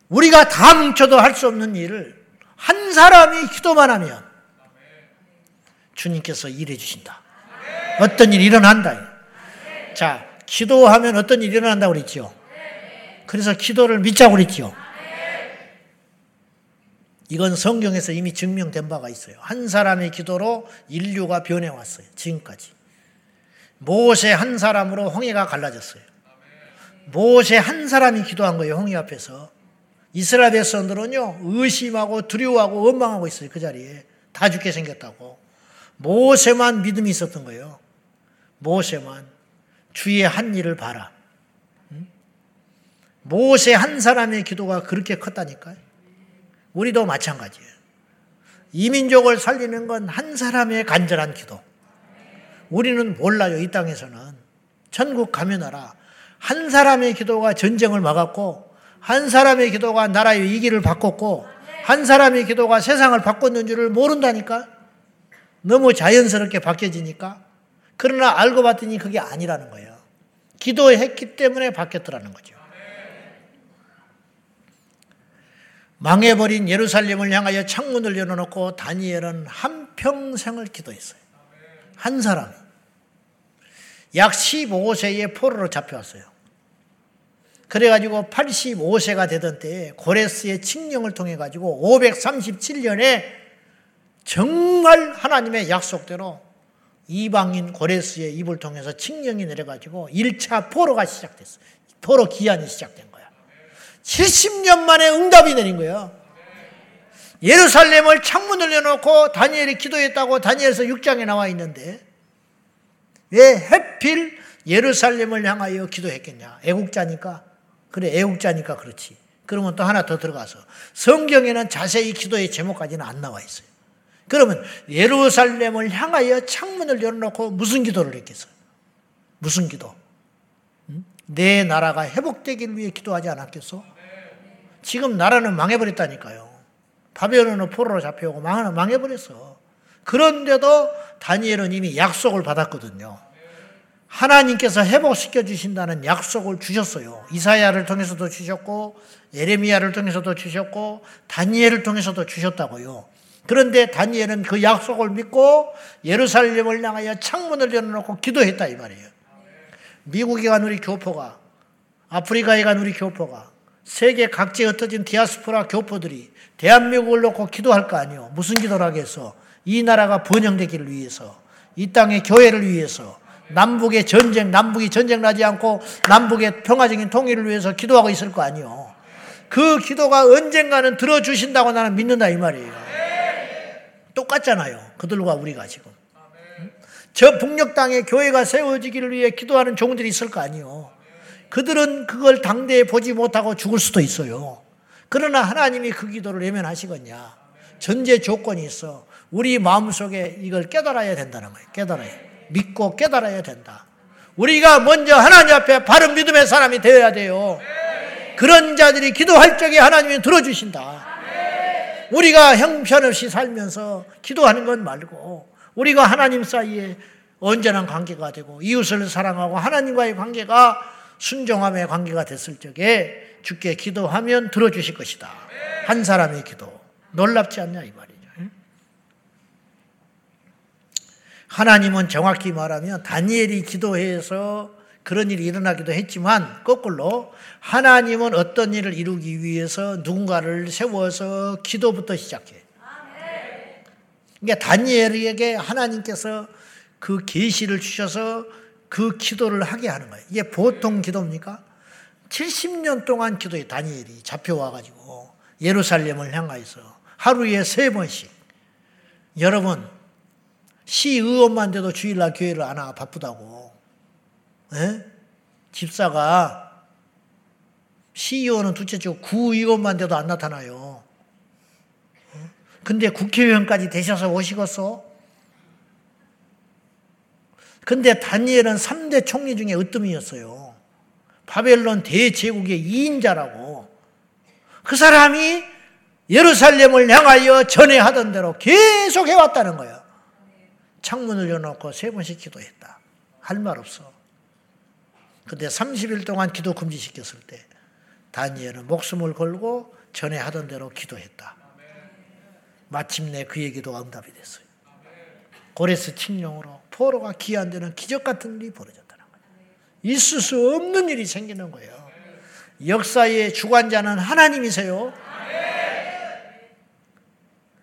우리가 다 뭉쳐도 할 수 없는 일을 한 사람이 기도만 하면 주님께서 일해 주신다. 어떤 일이 일어난다. 자, 기도하면 어떤 일이 일어난다고 그랬죠. 그래서 기도를 믿자고 그랬죠. 이건 성경에서 이미 증명된 바가 있어요. 한 사람의 기도로 인류가 변해왔어요. 지금까지. 모세 한 사람으로 홍해가 갈라졌어요. 모세 한 사람이 기도한 거예요. 홍해 앞에서. 이스라엘 백성들은요, 의심하고 두려워하고 원망하고 있어요. 그 자리에. 다 죽게 생겼다고. 모세만 믿음이 있었던 거예요. 모세만. 주의 한 일을 봐라. 모세 한 사람의 기도가 그렇게 컸다니까요. 우리도 마찬가지예요. 이민족을 살리는 건 한 사람의 간절한 기도. 우리는 몰라요, 이 땅에서는. 천국 가면 알아. 한 사람의 기도가 전쟁을 막았고, 한 사람의 기도가 나라의 위기를 바꿨고, 한 사람의 기도가 세상을 바꿨는 줄을 모른다니까? 너무 자연스럽게 바뀌어지니까? 그러나 알고 봤더니 그게 아니라는 거예요. 기도했기 때문에 바뀌었더라는 거죠. 망해버린 예루살렘을 향하여 창문을 열어놓고 다니엘은 한평생을 기도했어요. 한 사람이. 약 15세에 포로로 잡혀왔어요. 그래가지고 85세가 되던 때에 고레스의 칙령을 통해 가지고 537년에 정말 하나님의 약속대로 이방인 고레스의 입을 통해서 칙령이 내려가지고 1차 포로가 시작됐어요. 포로 기한이 시작된 거야. 70년 만에 응답이 내린 거예요. 예루살렘을 창문을 열놓고 다니엘이 기도했다고 다니엘서 6장에 나와 있는데 왜 해필 예루살렘을 향하여 기도했겠냐? 애국자니까. 그래, 애국자니까 그렇지. 그러면 또 하나 더 들어가서 성경에는 자세히 기도의 제목까지는 안 나와 있어요. 그러면 예루살렘을 향하여 창문을 열어놓고 무슨 기도를 했겠어요? 무슨 기도? 내 나라가 회복되기를 위해 기도하지 않았겠어? 지금 나라는 망해버렸다니까요. 바벨론은 포로로 잡혀오고 망해버렸어. 그런데도 다니엘은 이미 약속을 받았거든요. 하나님께서 회복시켜 주신다는 약속을 주셨어요. 이사야를 통해서도 주셨고 에레미야를 통해서도 주셨고 다니엘을 통해서도 주셨다고요. 그런데 다니엘은 그 약속을 믿고 예루살렘을 향하여 창문을 열어놓고 기도했다 이 말이에요. 미국에 간 우리 교포가 아프리카에 간 우리 교포가 세계 각지에 흩어진 디아스포라 교포들이 대한민국을 놓고 기도할 거 아니요. 무슨 기도를 하겠어? 이 나라가 번영되기를 위해서 이 땅의 교회를 위해서 남북의 전쟁, 남북이 전쟁 나지 않고 남북의 평화적인 통일을 위해서 기도하고 있을 거 아니요. 그 기도가 언젠가는 들어주신다고 나는 믿는다 이 말이에요. 똑같잖아요. 그들과 우리가 지금. 저 북녘 땅에 교회가 세워지기를 위해 기도하는 종들이 있을 거 아니요. 그들은 그걸 당대에 보지 못하고 죽을 수도 있어요. 그러나 하나님이 그 기도를 외면하시겠냐? 전제 조건이 있어. 우리 마음속에 이걸 깨달아야 된다는 거예요. 깨달아야. 믿고 깨달아야 된다. 우리가 먼저 하나님 앞에 바른 믿음의 사람이 되어야 돼요. 그런 자들이 기도할 적에 하나님이 들어주신다. 우리가 형편없이 살면서 기도하는 건 말고 우리가 하나님 사이에 온전한 관계가 되고 이웃을 사랑하고 하나님과의 관계가 순종함의 관계가 됐을 적에 주께 기도하면 들어주실 것이다. 한 사람의 기도. 놀랍지 않냐 이 말이죠. 하나님은 정확히 말하면 다니엘이 기도해서 그런 일이 일어나기도 했지만 거꾸로 하나님은 어떤 일을 이루기 위해서 누군가를 세워서 기도부터 시작해. 그러니까 다니엘에게 하나님께서 그 계시를 주셔서 그 기도를 하게 하는 거예요. 이게 보통 기도입니까? 70년 동안 기도해 다니엘이 잡혀와 가지고 예루살렘을 향하여서 하루에 세 번씩 여러분 시 의원만 돼도 주일날 교회를 안 와 바쁘다고 에? 집사가 시 의원은 둘째 치고 구의원만 돼도 안 나타나요. 근데 국회의원까지 되셔서 오시겠어? 근데 다니엘은 3대 총리 중에 으뜸이었어요. 바벨론 대제국의 2인자라고. 그 사람이 예루살렘을 향하여 전해하던 대로 계속 해왔다는 거예요. 창문을 열어놓고 세 번씩 기도했다. 할 말 없어. 근데 30일 동안 기도 금지시켰을 때 다니엘은 목숨을 걸고 전에 하던 대로 기도했다. 마침내 그의 기도가 응답이 됐어요. 고레스 칙령으로 포로가 기한되는 기적 같은 일이 벌어졌다는 거예요. 있을 수 없는 일이 생기는 거예요. 역사의 주관자는 하나님이세요.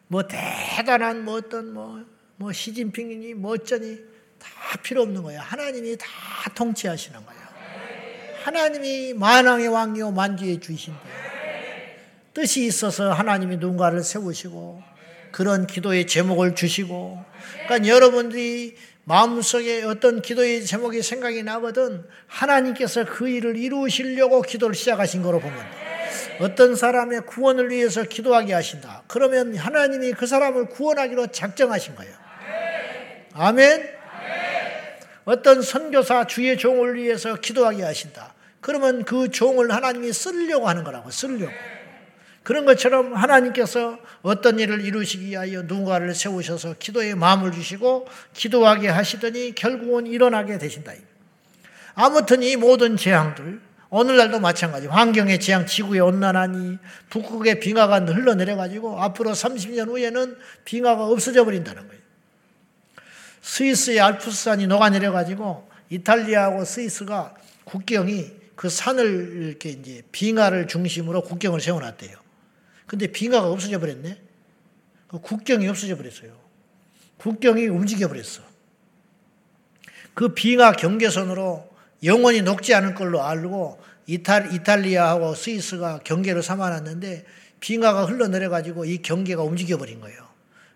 뭐 대단한 뭐 어떤 뭐, 뭐 시진핑이니 뭐 어쩌니 다 필요 없는 거예요. 하나님이 다 통치하시는 거예요. 하나님이 만왕의 왕이요 만주의 주이신데 뜻이 있어서 하나님이 누군가를 세우시고 그런 기도의 제목을 주시고 그러니까 여러분들이 마음속에 어떤 기도의 제목이 생각이 나거든 하나님께서 그 일을 이루시려고 기도를 시작하신 거로 보면 어떤 사람의 구원을 위해서 기도하게 하신다. 그러면 하나님이 그 사람을 구원하기로 작정하신 거예요. 아멘. 어떤 선교사 주의 종을 위해서 기도하게 하신다. 그러면 그 종을 하나님이 쓰려고 하는 거라고, 쓰려고. 그런 것처럼 하나님께서 어떤 일을 이루시기 위하여 누군가를 세우셔서 기도에 마음을 주시고 기도하게 하시더니 결국은 일어나게 되신다. 아무튼 이 모든 재앙들, 오늘날도 마찬가지. 환경의 재앙, 지구의 온난하니 북극의 빙하가 흘러내려가지고 앞으로 30년 후에는 빙하가 없어져 버린다는 거예요. 스위스의 알프스산이 녹아내려가지고 이탈리아하고 스위스가 국경이 그 산을 이렇게 이제 빙하를 중심으로 국경을 세워놨대요. 근데 빙하가 없어져 버렸네. 그 국경이 없어져 버렸어요. 국경이 움직여 버렸어. 그 빙하 경계선으로 영원히 녹지 않을 걸로 알고 이탈, 이탈리아하고 스위스가 경계를 삼아놨는데 빙하가 흘러내려가지고 이 경계가 움직여 버린 거예요.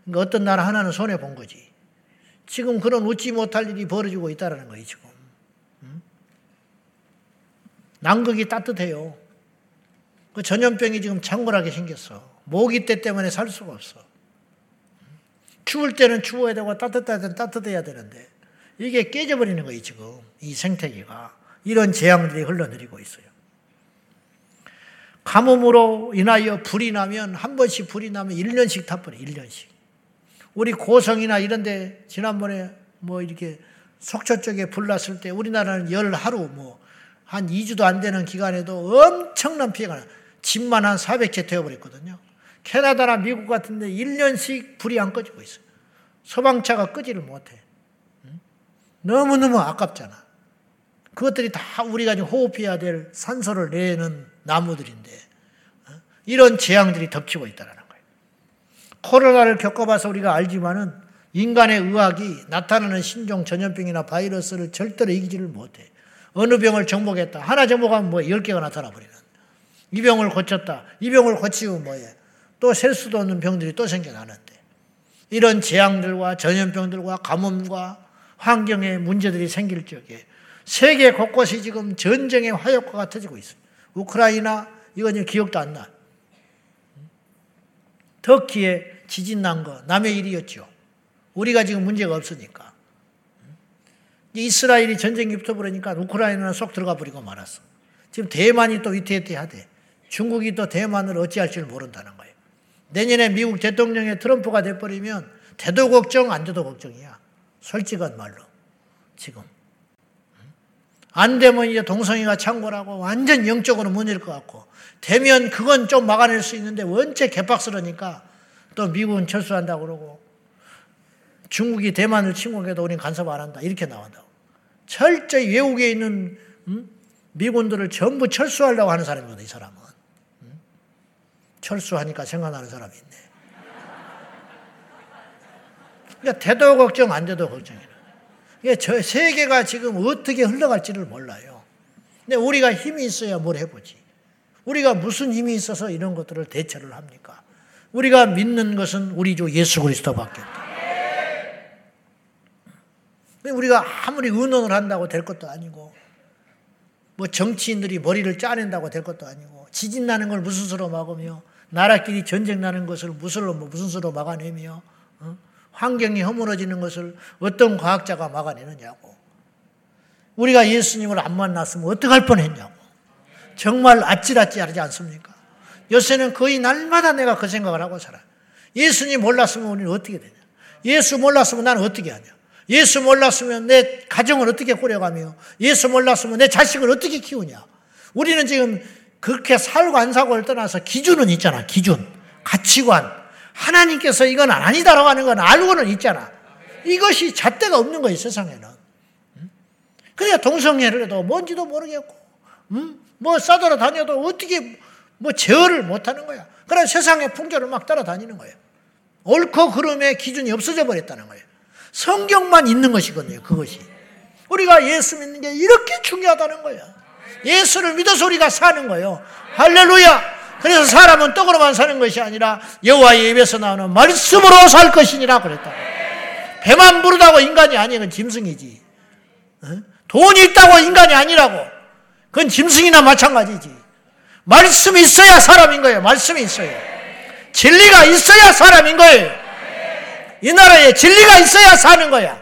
그러니까 어떤 나라 하나는 손해 본 거지. 지금 그런 웃지 못할 일이 벌어지고 있다는 거예요, 지금. 남극이 따뜻해요. 그 전염병이 지금 창궐하게 생겼어. 모기 때 때문에 살 수가 없어. 추울 때는 추워야 되고 따뜻할 때는 따뜻해야 되는데 이게 깨져버리는 거예요, 지금. 이 생태계가. 이런 재앙들이 흘러내리고 있어요. 가뭄으로 인하여 불이 나면 한 번씩 불이 나면 1년씩 타버려, 1년씩. 우리 고성이나 이런데 지난번에 뭐 이렇게 속초 쪽에 불 났을 때 우리나라는 열 하루 뭐 한 2주도 안 되는 기간에도 엄청난 피해가 나. 집만 한 400채 되어버렸거든요. 캐나다나 미국 같은 데 1년씩 불이 안 꺼지고 있어요. 소방차가 끄지를 못해. 너무너무 아깝잖아. 그것들이 다 우리가 호흡해야 될 산소를 내는 나무들인데 이런 재앙들이 덮치고 있다는 코로나를 겪어봐서 우리가 알지만은 인간의 의학이 나타나는 신종 전염병이나 바이러스를 절대로 이기지를 못해. 어느 병을 정복했다. 하나 정복하면 뭐 10개가 나타나 버리는. 이 병을 고쳤다. 이 병을 고치고 뭐해. 또 셀 수도 없는 병들이 또 생겨나는데. 이런 재앙들과 전염병들과 가뭄과 환경의 문제들이 생길 적에 세계 곳곳이 지금 전쟁의 화약과가 터지고 있어요. 우크라이나, 이건 기억도 안 나. 터키에 지진 난 거 남의 일이었죠. 우리가 지금 문제가 없으니까. 이스라엘이 전쟁이 붙어버리니까 우크라이나는 쏙 들어가 버리고 말았어. 지금 대만이 또 위태위태하대. 중국이 또 대만을 어찌할 줄 모른다는 거예요. 내년에 미국 대통령의 트럼프가 돼버리면 돼도 걱정 안 돼도 걱정이야. 솔직한 말로 지금 안 되면 이제 동성이가 창고라고 완전 영적으로 무너질 것 같고 되면 그건 좀 막아낼 수 있는데 원체 개박스러니까 또 미국은 철수한다고 그러고 중국이 대만을 침공해도 우리는 간섭 안 한다 이렇게 나온다고 철저히 외국에 있는 음? 미군들을 전부 철수하려고 하는 사람이거든 이 사람은 음? 철수하니까 생각나는 사람이 있네 그러니까 돼도 걱정 안 돼도 걱정이라 저 세계가 지금 어떻게 흘러갈지를 몰라요. 근데 우리가 힘이 있어야 뭘 해보지. 우리가 무슨 힘이 있어서 이런 것들을 대처를 합니까? 우리가 믿는 것은 우리 주 예수 그리스도밖에 없다. 우리가 아무리 의논을 한다고 될 것도 아니고, 뭐 정치인들이 머리를 짜낸다고 될 것도 아니고, 지진 나는 걸 무슨 수로 막으며, 나라끼리 전쟁 나는 것을 무슨 수로, 무슨 수로 막아내며, 어? 환경이 허물어지는 것을 어떤 과학자가 막아내느냐고. 우리가 예수님을 안 만났으면 어떡할 뻔했냐고. 정말 아찔아찔 하지 않습니까? 요새는 거의 날마다 내가 그 생각을 하고 살아. 예수님 몰랐으면 우리는 어떻게 되냐? 예수 몰랐으면 나는 어떻게 하냐? 예수 몰랐으면 내 가정을 어떻게 꾸려가며 예수 몰랐으면 내 자식을 어떻게 키우냐? 우리는 지금 그렇게 살고 안 살고를 떠나서 기준은 있잖아. 기준, 가치관, 하나님께서 이건 아니다라고 하는 건 알고는 있잖아. 이것이 잣대가 없는 거예요, 세상에는. 그러니까 동성애를 해도 뭔지도 모르겠고, 음? 뭐 싸돌아 다녀도 어떻게 뭐 제어를 못 하는 거야. 그래 세상의 풍조를 막 따라다니는 거예요. 옳고 그름의 기준이 없어져 버렸다는 거예요. 성경만 있는 것이거든요, 그것이. 우리가 예수 믿는 게 이렇게 중요하다는 거예요. 예수를 믿어서 우리가 사는 거예요. 할렐루야! 그래서 사람은 떡으로만 사는 것이 아니라 여호와의 입에서 나오는 말씀으로 살 것이니라 그랬다. 배만 부르다고 인간이 아니 그건 짐승이지. 어? 돈이 있다고 인간이 아니라고. 그건 짐승이나 마찬가지지. 말씀이 있어야 사람인 거예요. 말씀이 있어요. 진리가 있어야 사람인 거예요. 이 나라에 진리가 있어야 사는 거야.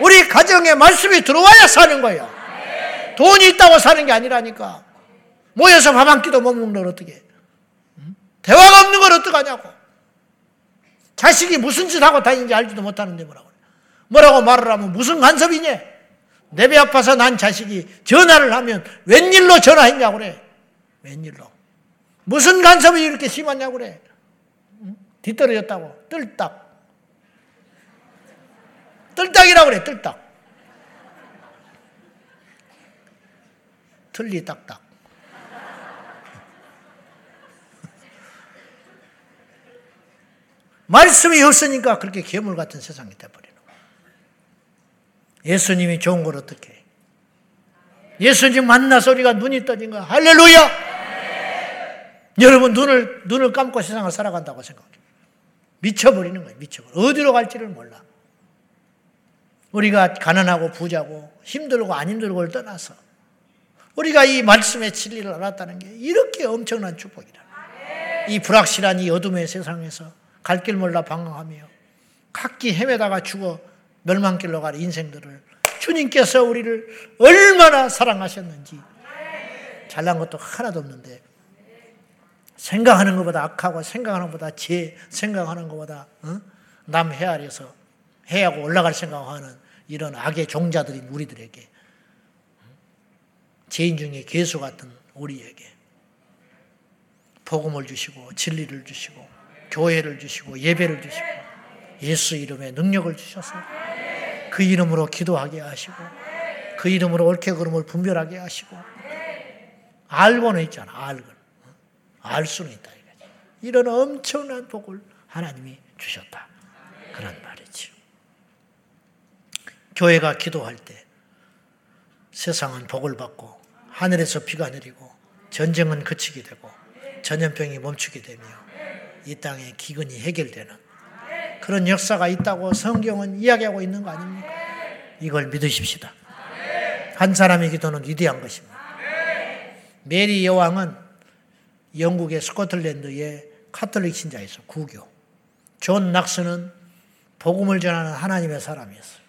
우리 가정에 말씀이 들어와야 사는 거야. 돈이 있다고 사는 게 아니라니까. 모여서 밥 한 끼도 못 먹는 걸 어떻게 대화가 없는 걸 어떡하냐고. 자식이 무슨 짓 하고 다니는지 알지도 못하는데 뭐라고. 뭐라고 말을 하면 무슨 간섭이냐? 내 배 아파서 난 자식이 전화를 하면 웬일로 전화했냐고 그래. 웬일로. 무슨 간섭이 이렇게 심하냐고 그래. 뒤떨어졌다고. 뜰딱. 뜰딱이라고 그래, 뜰딱. 틀리 딱딱. 말씀이 없으니까 그렇게 괴물 같은 세상이 돼버리는 거예요. 예수님이 좋은 걸 어떻게 해? 예수님 만나서 우리가 눈이 떠진 거야. 할렐루야! 네. 여러분, 눈을, 눈을 감고 세상을 살아간다고 생각해. 미쳐버리는 거예요. 미쳐버려. 어디로 갈지를 몰라. 우리가 가난하고 부자고 힘들고 안 힘들고를 떠나서 우리가 이 말씀의 진리를 알았다는 게 이렇게 엄청난 축복이다. 이 불확실한 이 어둠의 세상에서 갈 길 몰라 방황하며 각기 헤매다가 죽어 멸망길로 가는 인생들을 주님께서 우리를 얼마나 사랑하셨는지 잘난 것도 하나도 없는데 생각하는 것보다 악하고 생각하는 것보다 제 생각하는 것보다 어? 남 헤아려서 해하고 올라갈 생각하는 이런 악의 종자들인 우리들에게 죄인 중에 개수 같은 우리에게 복음을 주시고 진리를 주시고 교회를 주시고 예배를 주시고 예수 이름에 능력을 주셔서 그 이름으로 기도하게 하시고 그 이름으로 옳게 그름을 분별하게 하시고 알고는 있잖아 알고 알 수는 있다 이런 엄청난 복을 하나님이 주셨다. 그런 말이지. 교회가 기도할 때 세상은 복을 받고 하늘에서 비가 내리고 전쟁은 그치게 되고 전염병이 멈추게 되며 이 땅의 기근이 해결되는 그런 역사가 있다고 성경은 이야기하고 있는 거 아닙니까? 이걸 믿으십시다. 한 사람의 기도는 위대한 것입니다. 메리 여왕은 영국의 스코틀랜드의 카톨릭 신자였어, 구교. 존 낙스는 복음을 전하는 하나님의 사람이었어요.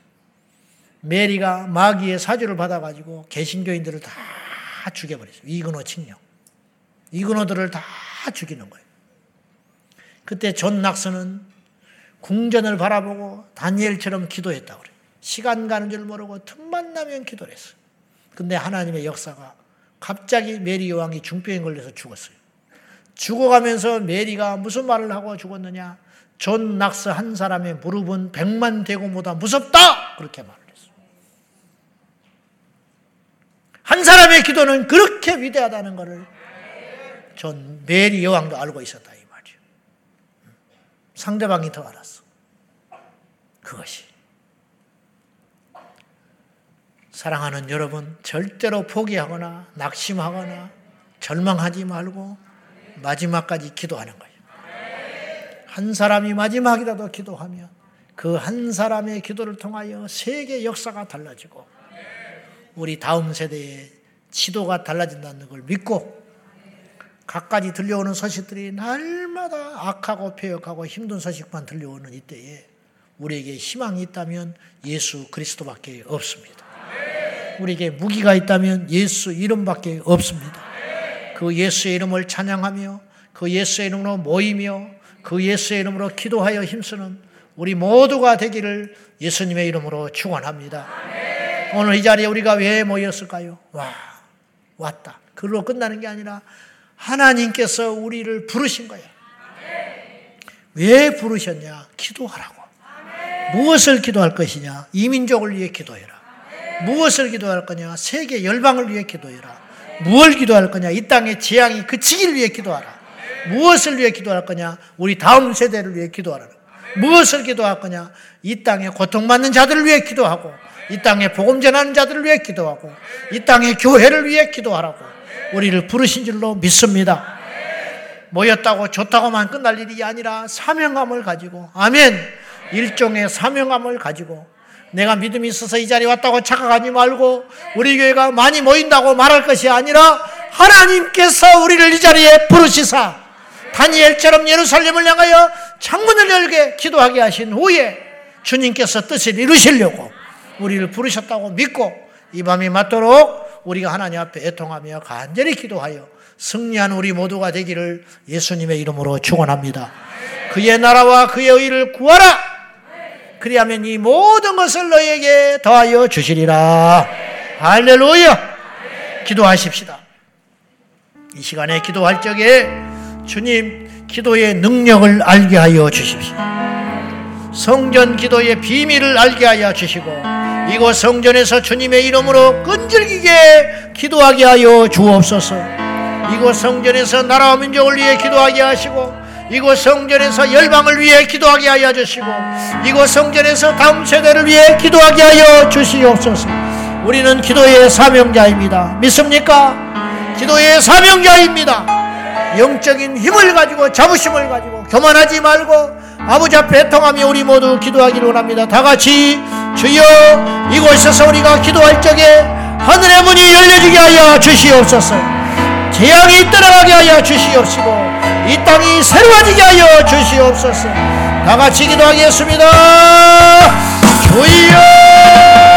메리가 마귀의 사주를 받아가지고 개신교인들을 다 죽여버렸어요. 위그노 칙령. 위그노들을 다 죽이는 거예요. 그때 존 낙스는 궁전을 바라보고 다니엘처럼 기도했다고 그래요. 시간 가는 줄 모르고 틈만 나면 기도를 했어요. 근데 하나님의 역사가 갑자기 메리 여왕이 중병에 걸려서 죽었어요. 죽어가면서 메리가 무슨 말을 하고 죽었느냐? 존 낙스 한 사람의 무릎은 백만 대군보다 무섭다! 그렇게 말을 했어요. 한 사람의 기도는 그렇게 위대하다는 것을 전 메리 여왕도 알고 있었다 이 말이에요. 상대방이 더 알았어. 그것이 사랑하는 여러분, 절대로 포기하거나 낙심하거나 절망하지 말고 마지막까지 기도하는 거예요. 한 사람이 마지막이라도 기도하면 그 한 사람의 기도를 통하여 세계 역사가 달라지고 우리 다음 세대의 지도가 달라진다는 걸 믿고 각가지 들려오는 소식들이 날마다 악하고 폐역하고 힘든 소식만 들려오는 이때에 우리에게 희망이 있다면 예수 그리스도밖에 없습니다. 우리에게 무기가 있다면 예수 이름밖에 없습니다. 그 예수의 이름을 찬양하며 그 예수의 이름으로 모이며 그 예수의 이름으로 기도하여 힘쓰는 우리 모두가 되기를 예수님의 이름으로 축원합니다. 오늘 이 자리에 우리가 왜 모였을까요? 와 왔다. 그걸로 끝나는 게 아니라 하나님께서 우리를 부르신 거야. 왜 부르셨냐? 기도하라고. 무엇을 기도할 것이냐? 이민족을 위해 기도해라. 무엇을 기도할 거냐? 세계 열방을 위해 기도해라. 무엇을 기도할 거냐? 이 땅의 재앙이 그치기를 위해 기도하라. 무엇을 위해 기도할 거냐? 우리 다음 세대를 위해 기도하라. 무엇을 기도할 거냐? 이 땅에 고통받는 자들을 위해 기도하고, 이 땅에 복음 전하는 자들을 위해 기도하고, 이 땅의 교회를 위해 기도하라고 우리를 부르신 줄로 믿습니다. 모였다고 좋다고만 끝날 일이 아니라 사명감을 가지고, 아멘! 일종의 사명감을 가지고 내가 믿음이 있어서 이 자리에 왔다고 착각하지 말고 우리 교회가 많이 모인다고 말할 것이 아니라 하나님께서 우리를 이 자리에 부르시사 다니엘처럼 예루살렘을 향하여 창문을 열게 기도하게 하신 후에 주님께서 뜻을 이루시려고 우리를 부르셨다고 믿고 이 밤이 맞도록 우리가 하나님 앞에 애통하며 간절히 기도하여 승리한 우리 모두가 되기를 예수님의 이름으로 축원합니다. 그의 나라와 그의 의를 구하라. 그리하면 이 모든 것을 너에게 더하여 주시리라. 할렐루야. 기도하십시다. 이 시간에 기도할 적에 주님 기도의 능력을 알게 하여 주십시오. 성전 기도의 비밀을 알게 하여 주시고 이곳 성전에서 주님의 이름으로 끈질기게 기도하게 하여 주옵소서. 이곳 성전에서 나라와 민족을 위해 기도하게 하시고 이곳 성전에서 열방을 위해 기도하게 하여 주시고 이곳 성전에서 다음 세대를 위해 기도하게 하여 주시옵소서. 우리는 기도의 사명자입니다. 믿습니까? 기도의 사명자입니다. 영적인 힘을 가지고 자부심을 가지고 교만하지 말고 아버지 앞에 통하며 우리 모두 기도하기를 원합니다. 다 같이 주여 이곳에서 우리가 기도할 적에 하늘의 문이 열려지게 하여 주시옵소서. 재앙이 떠나가게 하여 주시옵시고 이 땅이 새로워지게 하여 주시옵소서. 다 같이 기도하겠습니다. 주여!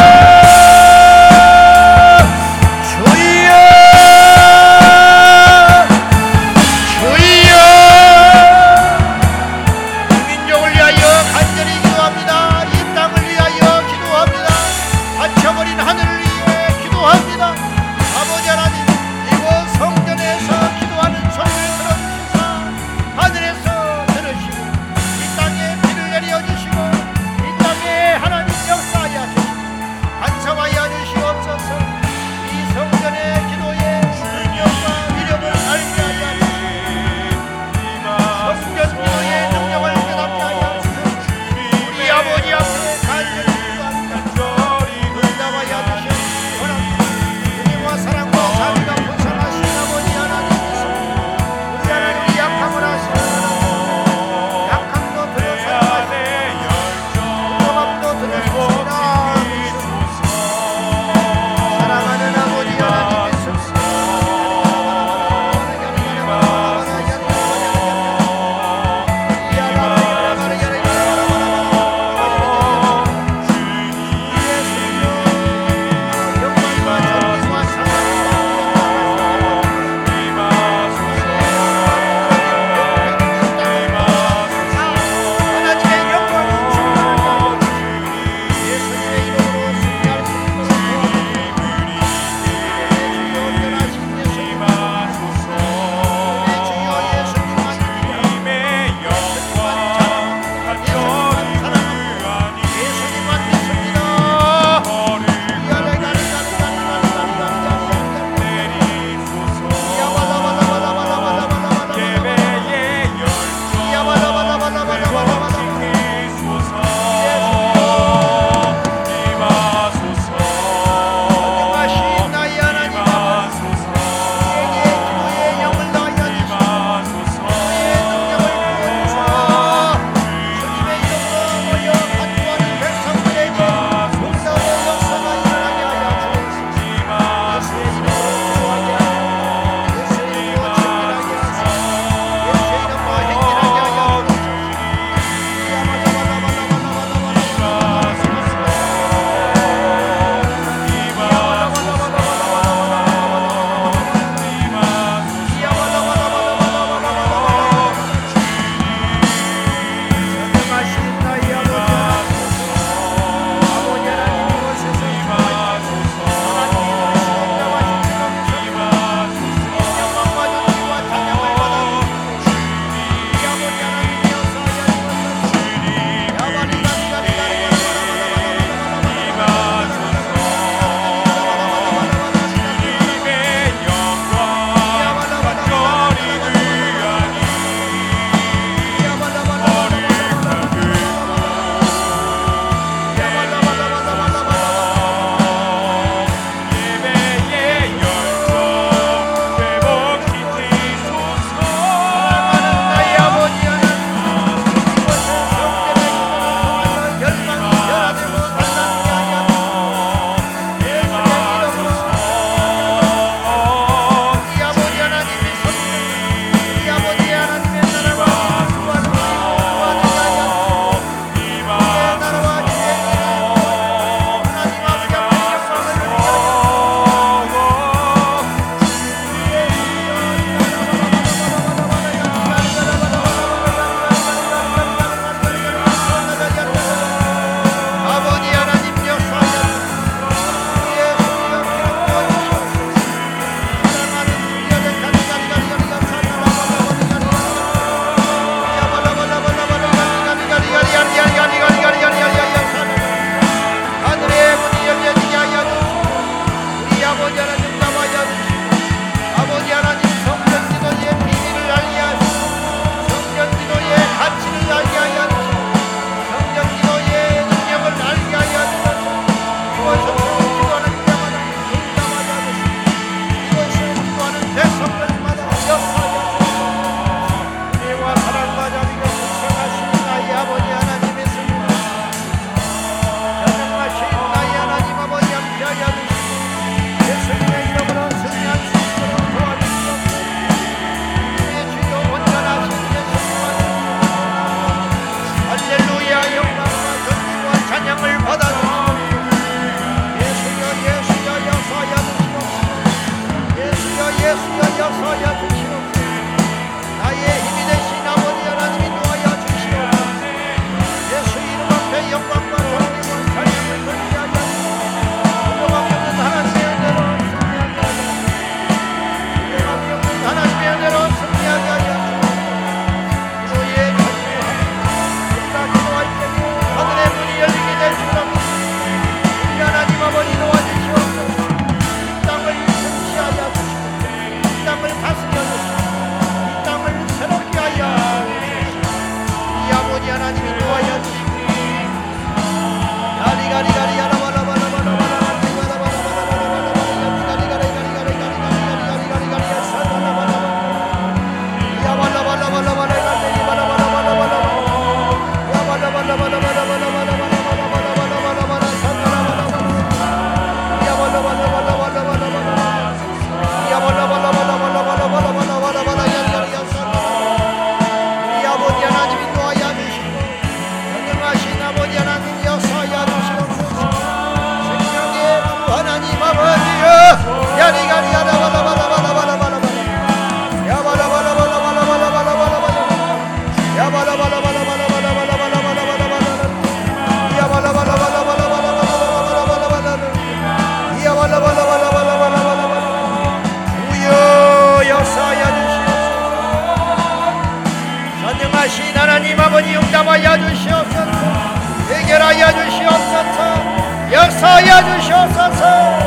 역사여 주시옵소서.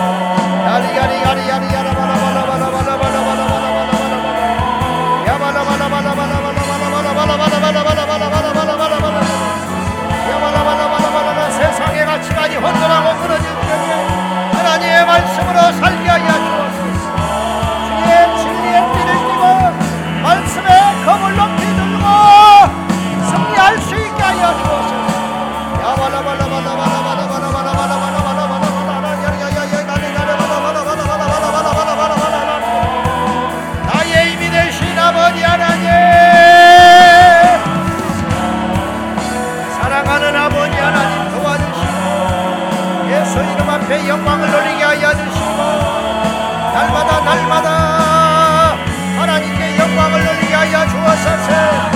세상의 가치관이 혼돈하고 끊어지는 하나님의 말씀으로 살려야 날마다 하나님께 영광을 올리게 하여 주옵소서.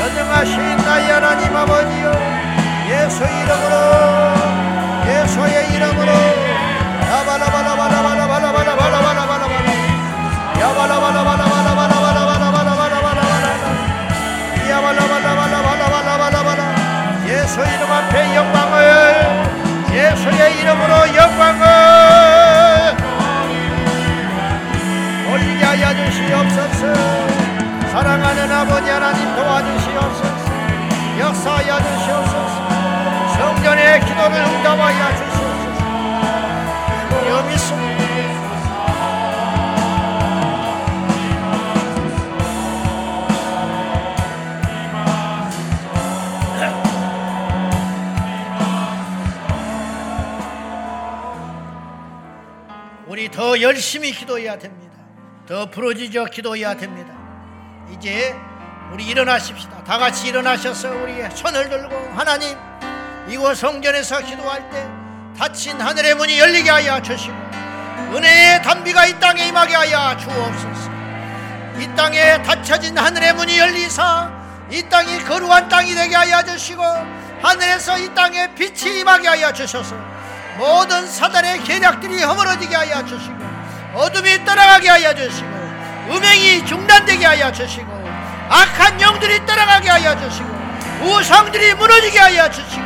연능하신 나의 하나님 아버지여 예수 이름으로 앞에 영광을 예수의 이름으로 영광을 올리게 하여 주시옵소서. 사랑하는 아버지 하나님 도와주시옵소서. 역사하여 주시옵소서. 성전의 기도를 응답하여 주시옵소서. 여기 숨 우리 더 열심히 기도해야 됩니다. 더 부러지죠 기도해야 됩니다. 이제 우리 일어나십시다. 다 같이 일어나셔서 우리 손을 들고 하나님 이곳 성전에서 기도할 때 닫힌 하늘의 문이 열리게 하여 주시고 은혜의 담비가 이 땅에 임하게 하여 주옵소서. 이 땅에 닫혀진 하늘의 문이 열리사 이 땅이 거룩한 땅이 되게 하여 주시고 하늘에서 이 땅에 빛이 임하게 하여 주셔서 모든 사단의 계략들이 허물어지게 하여 주시고 어둠이 떠나가게 하여 주시고 음행이 중단되게 하여 주시고 악한 영들이 떠나가게 하여 주시고 우상들이 무너지게 하여 주시고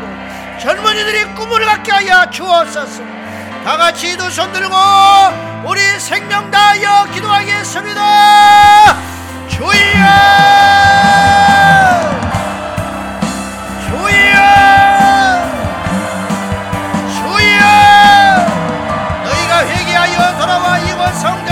젊은이들이 꿈을 갖게 하여 주었소서. 다 같이 두 손 들고 우리 생명 다하여 기도하겠습니다. 주여! That's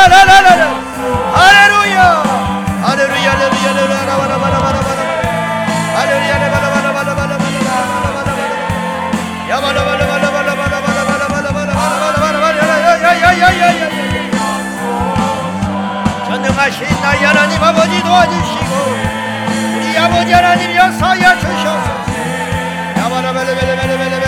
Aleluya. Aleluya. Aleluya. 신나 하나님 아버지 도와주시고 우리 아버지 하나님 역사하여 주셔서 야바라벨레벨레벨레벨레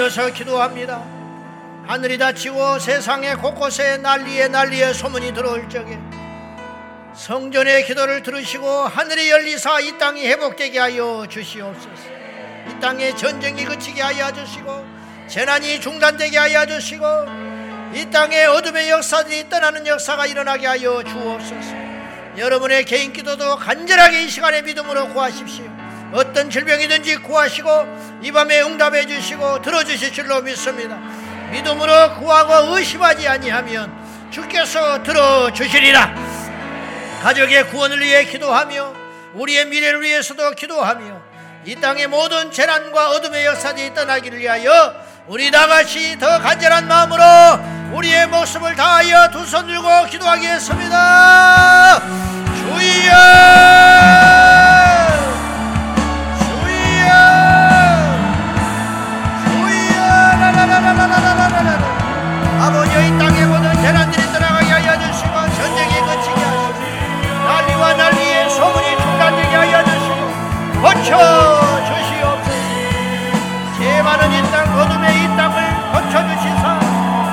이어서 기도합니다. 하늘이 닫히고 세상의 곳곳에 난리에 난리에 소문이 들어올 적에 성전의 기도를 들으시고 하늘이 열리사 이 땅이 회복되게 하여 주시옵소서. 이 땅에 전쟁이 그치게 하여 주시고 재난이 중단되게 하여 주시고 이 땅에 어둠의 역사들이 떠나는 역사가 일어나게 하여 주옵소서. 여러분의 개인 기도도 간절하게 이 시간에 믿음으로 구하십시오. 어떤 질병이든지 구하시고 이 밤에 응답해 주시고 들어주실 줄로 믿습니다. 믿음으로 구하고 의심하지 아니하면 주께서 들어주시리라. 가족의 구원을 위해 기도하며 우리의 미래를 위해서도 기도하며 이 땅의 모든 재난과 어둠의 역사들이 떠나기를 위하여 우리 다 같이 더 간절한 마음으로 우리의 목숨을 다하여 두 손 들고 기도하겠습니다. 주여! 비춰 주시옵소서. 제 많은 이 땅 어둠의 이 땅을 거쳐 주시사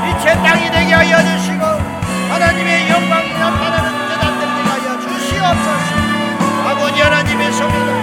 빛의 땅이 되게 하여 주시고 하나님의 영광이 나타나는 뜻안들 되게 하여 주시옵소서. 아버지 하나님의 손으로